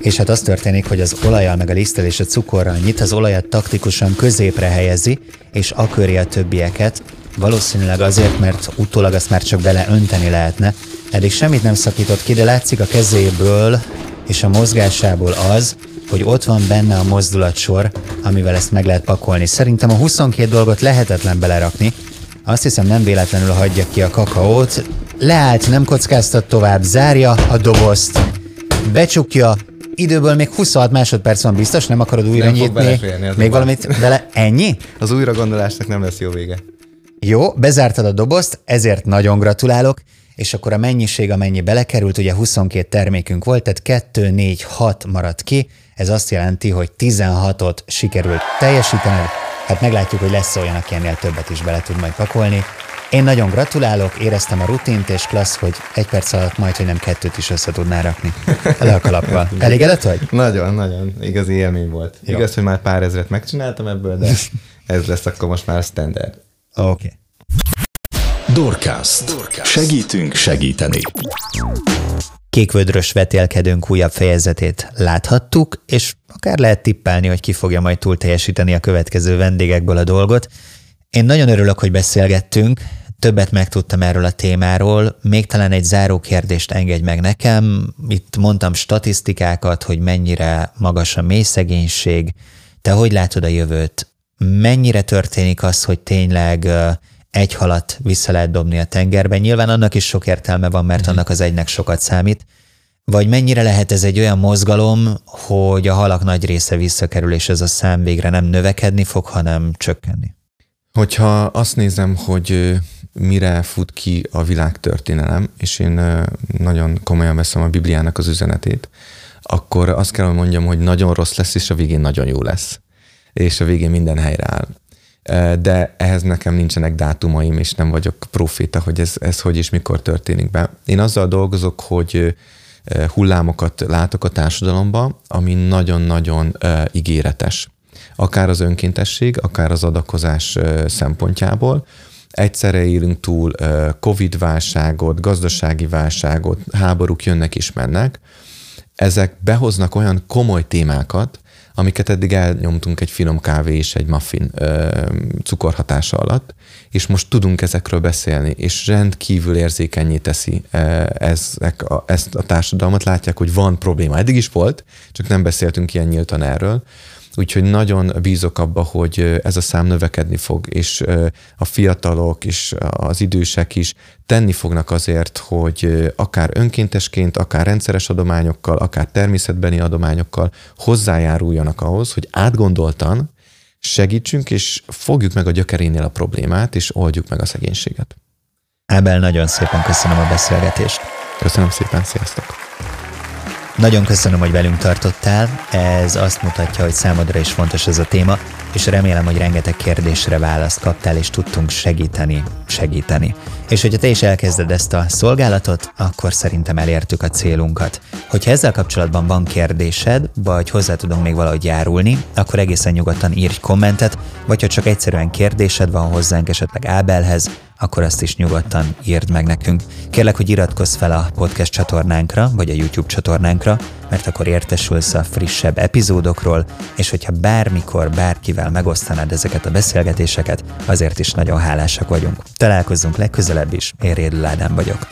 S3: És hát az történik, hogy az olajjal meg a liszttel és a cukorral nyit, az olajat taktikusan középre helyezi, és aköri a többieket, valószínűleg azért, mert utólag azt már csak bele önteni lehetne. Eddig semmit nem szakított ki, de látszik a kezéből és a mozgásából az, hogy ott van benne a mozdulatsor, amivel ezt meg lehet pakolni. Szerintem a 22 dolgot lehetetlen belerakni. Azt hiszem nem véletlenül hagyja ki a kakaót. Leállt, nem kockáztat tovább, zárja a dobozt, becsukja, időből még 26 másodperc van biztos, nem akarod újra
S4: Nem
S3: nyitni. még valamit bele... Ennyi?
S4: Az újra gondolásnak nem lesz jó vége.
S3: Jó, bezártad a dobozt, ezért nagyon gratulálok, és akkor a mennyiség, amennyi belekerült, ugye 22 termékünk volt, tehát 2, 4, 6 maradt ki, ez azt jelenti, hogy 16-ot sikerült teljesítened, hát meglátjuk, hogy lesz olyan, aki ennél többet is bele tud majd pakolni. Én nagyon gratulálok, éreztem a rutint, és klassz, hogy egy perc alatt majd, hogy nem kettőt is össze tudnál rakni. Le a kalappal. Elégedett vagy?
S4: Nagyon, nagyon. Igazi élmény volt.
S3: Jó.
S4: Igaz, hogy már pár ezret megcsináltam ebből, de ez lesz akkor most már a standard.
S3: Oké. Okay.
S2: Dorcast. Segítünk segíteni.
S3: kékvödrös vetélkedőnk újabb fejezetét láthattuk, és akár lehet tippelni, hogy ki fogja majd túl teljesíteni a következő vendégekből a dolgot. Én nagyon örülök, hogy beszélgettünk, többet megtudtam erről a témáról, még talán egy záró kérdést engedj meg nekem. Itt mondtam statisztikákat, hogy mennyire magas a mély szegénység. Te hogy látod a jövőt? mennyire történik az, hogy tényleg egy halat vissza lehet dobni a tengerbe. Nyilván annak is sok értelme van, mert annak az egynek sokat számít. Vagy mennyire lehet ez egy olyan mozgalom, hogy a halak nagy része visszakerül, és ez a szám végre nem növekedni fog, hanem csökkenni?
S4: Hogyha azt nézem, hogy mire fut ki a világtörténelem, és én nagyon komolyan veszem a Bibliának az üzenetét, akkor azt kell, hogy mondjam, hogy nagyon rossz lesz, és a végén nagyon jó lesz. És a végén minden helyreáll. De ehhez nekem nincsenek dátumaim, és nem vagyok proféta, hogy ez, ez hogy és mikor történik be. Én azzal dolgozok, hogy hullámokat látok a társadalomban, ami nagyon-nagyon ígéretes. Akár az önkéntesség, akár az adakozás szempontjából, egyszerre élünk túl Covid válságot, gazdasági válságot, háborúk jönnek és mennek, ezek behoznak olyan komoly témákat, amiket eddig elnyomtunk egy finom kávé és egy muffin ö, cukorhatása alatt, és most tudunk ezekről beszélni, és rendkívül érzékenyé teszi ezek a, ezt a társadalmat. Látják, hogy van probléma. Eddig is volt, csak nem beszéltünk ilyen nyíltan erről. Úgyhogy nagyon bízok abba, hogy ez a szám növekedni fog, és a fiatalok és az idősek is tenni fognak azért, hogy akár önkéntesként, akár rendszeres adományokkal, akár természetbeni adományokkal hozzájáruljanak ahhoz, hogy átgondoltan segítsünk, és fogjuk meg a gyökerénél a problémát, és oldjuk meg a szegénységet.
S3: Ábel, nagyon szépen köszönöm a beszélgetést.
S4: Köszönöm szépen, sziasztok!
S3: Nagyon köszönöm, hogy velünk tartottál. Ez azt mutatja, hogy számodra is fontos ez a téma, és remélem, hogy rengeteg kérdésre választ kaptál, és tudtunk segíteni, segíteni. És hogyha te is elkezded ezt a szolgálatot, akkor szerintem elértük a célunkat. Hogyha ezzel kapcsolatban van kérdésed, vagy hozzá tudunk még valahogy járulni, akkor egészen nyugodtan írj kommentet, vagy ha csak egyszerűen kérdésed van hozzánk esetleg Ábelhez, akkor azt is nyugodtan írd meg nekünk. Kérlek, hogy iratkozz fel a podcast csatornánkra, vagy a YouTube csatornánkra, mert akkor értesülsz a frissebb epizódokról, és hogyha bármikor bárkivel megosztanád ezeket a beszélgetéseket, azért is nagyon hálásak vagyunk. Találkozzunk legközelebb is, én Ádám vagyok.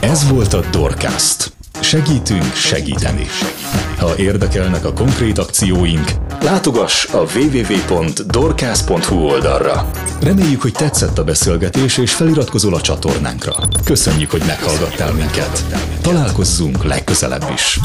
S2: Ez volt a Dorcast. Segítünk segíteni. Ha érdekelnek a konkrét akcióink, látogass a www.dorcast.hu oldalra. Reméljük, hogy tetszett a beszélgetés és feliratkozol a csatornánkra. Köszönjük, hogy meghallgattál minket. Találkozzunk legközelebb is.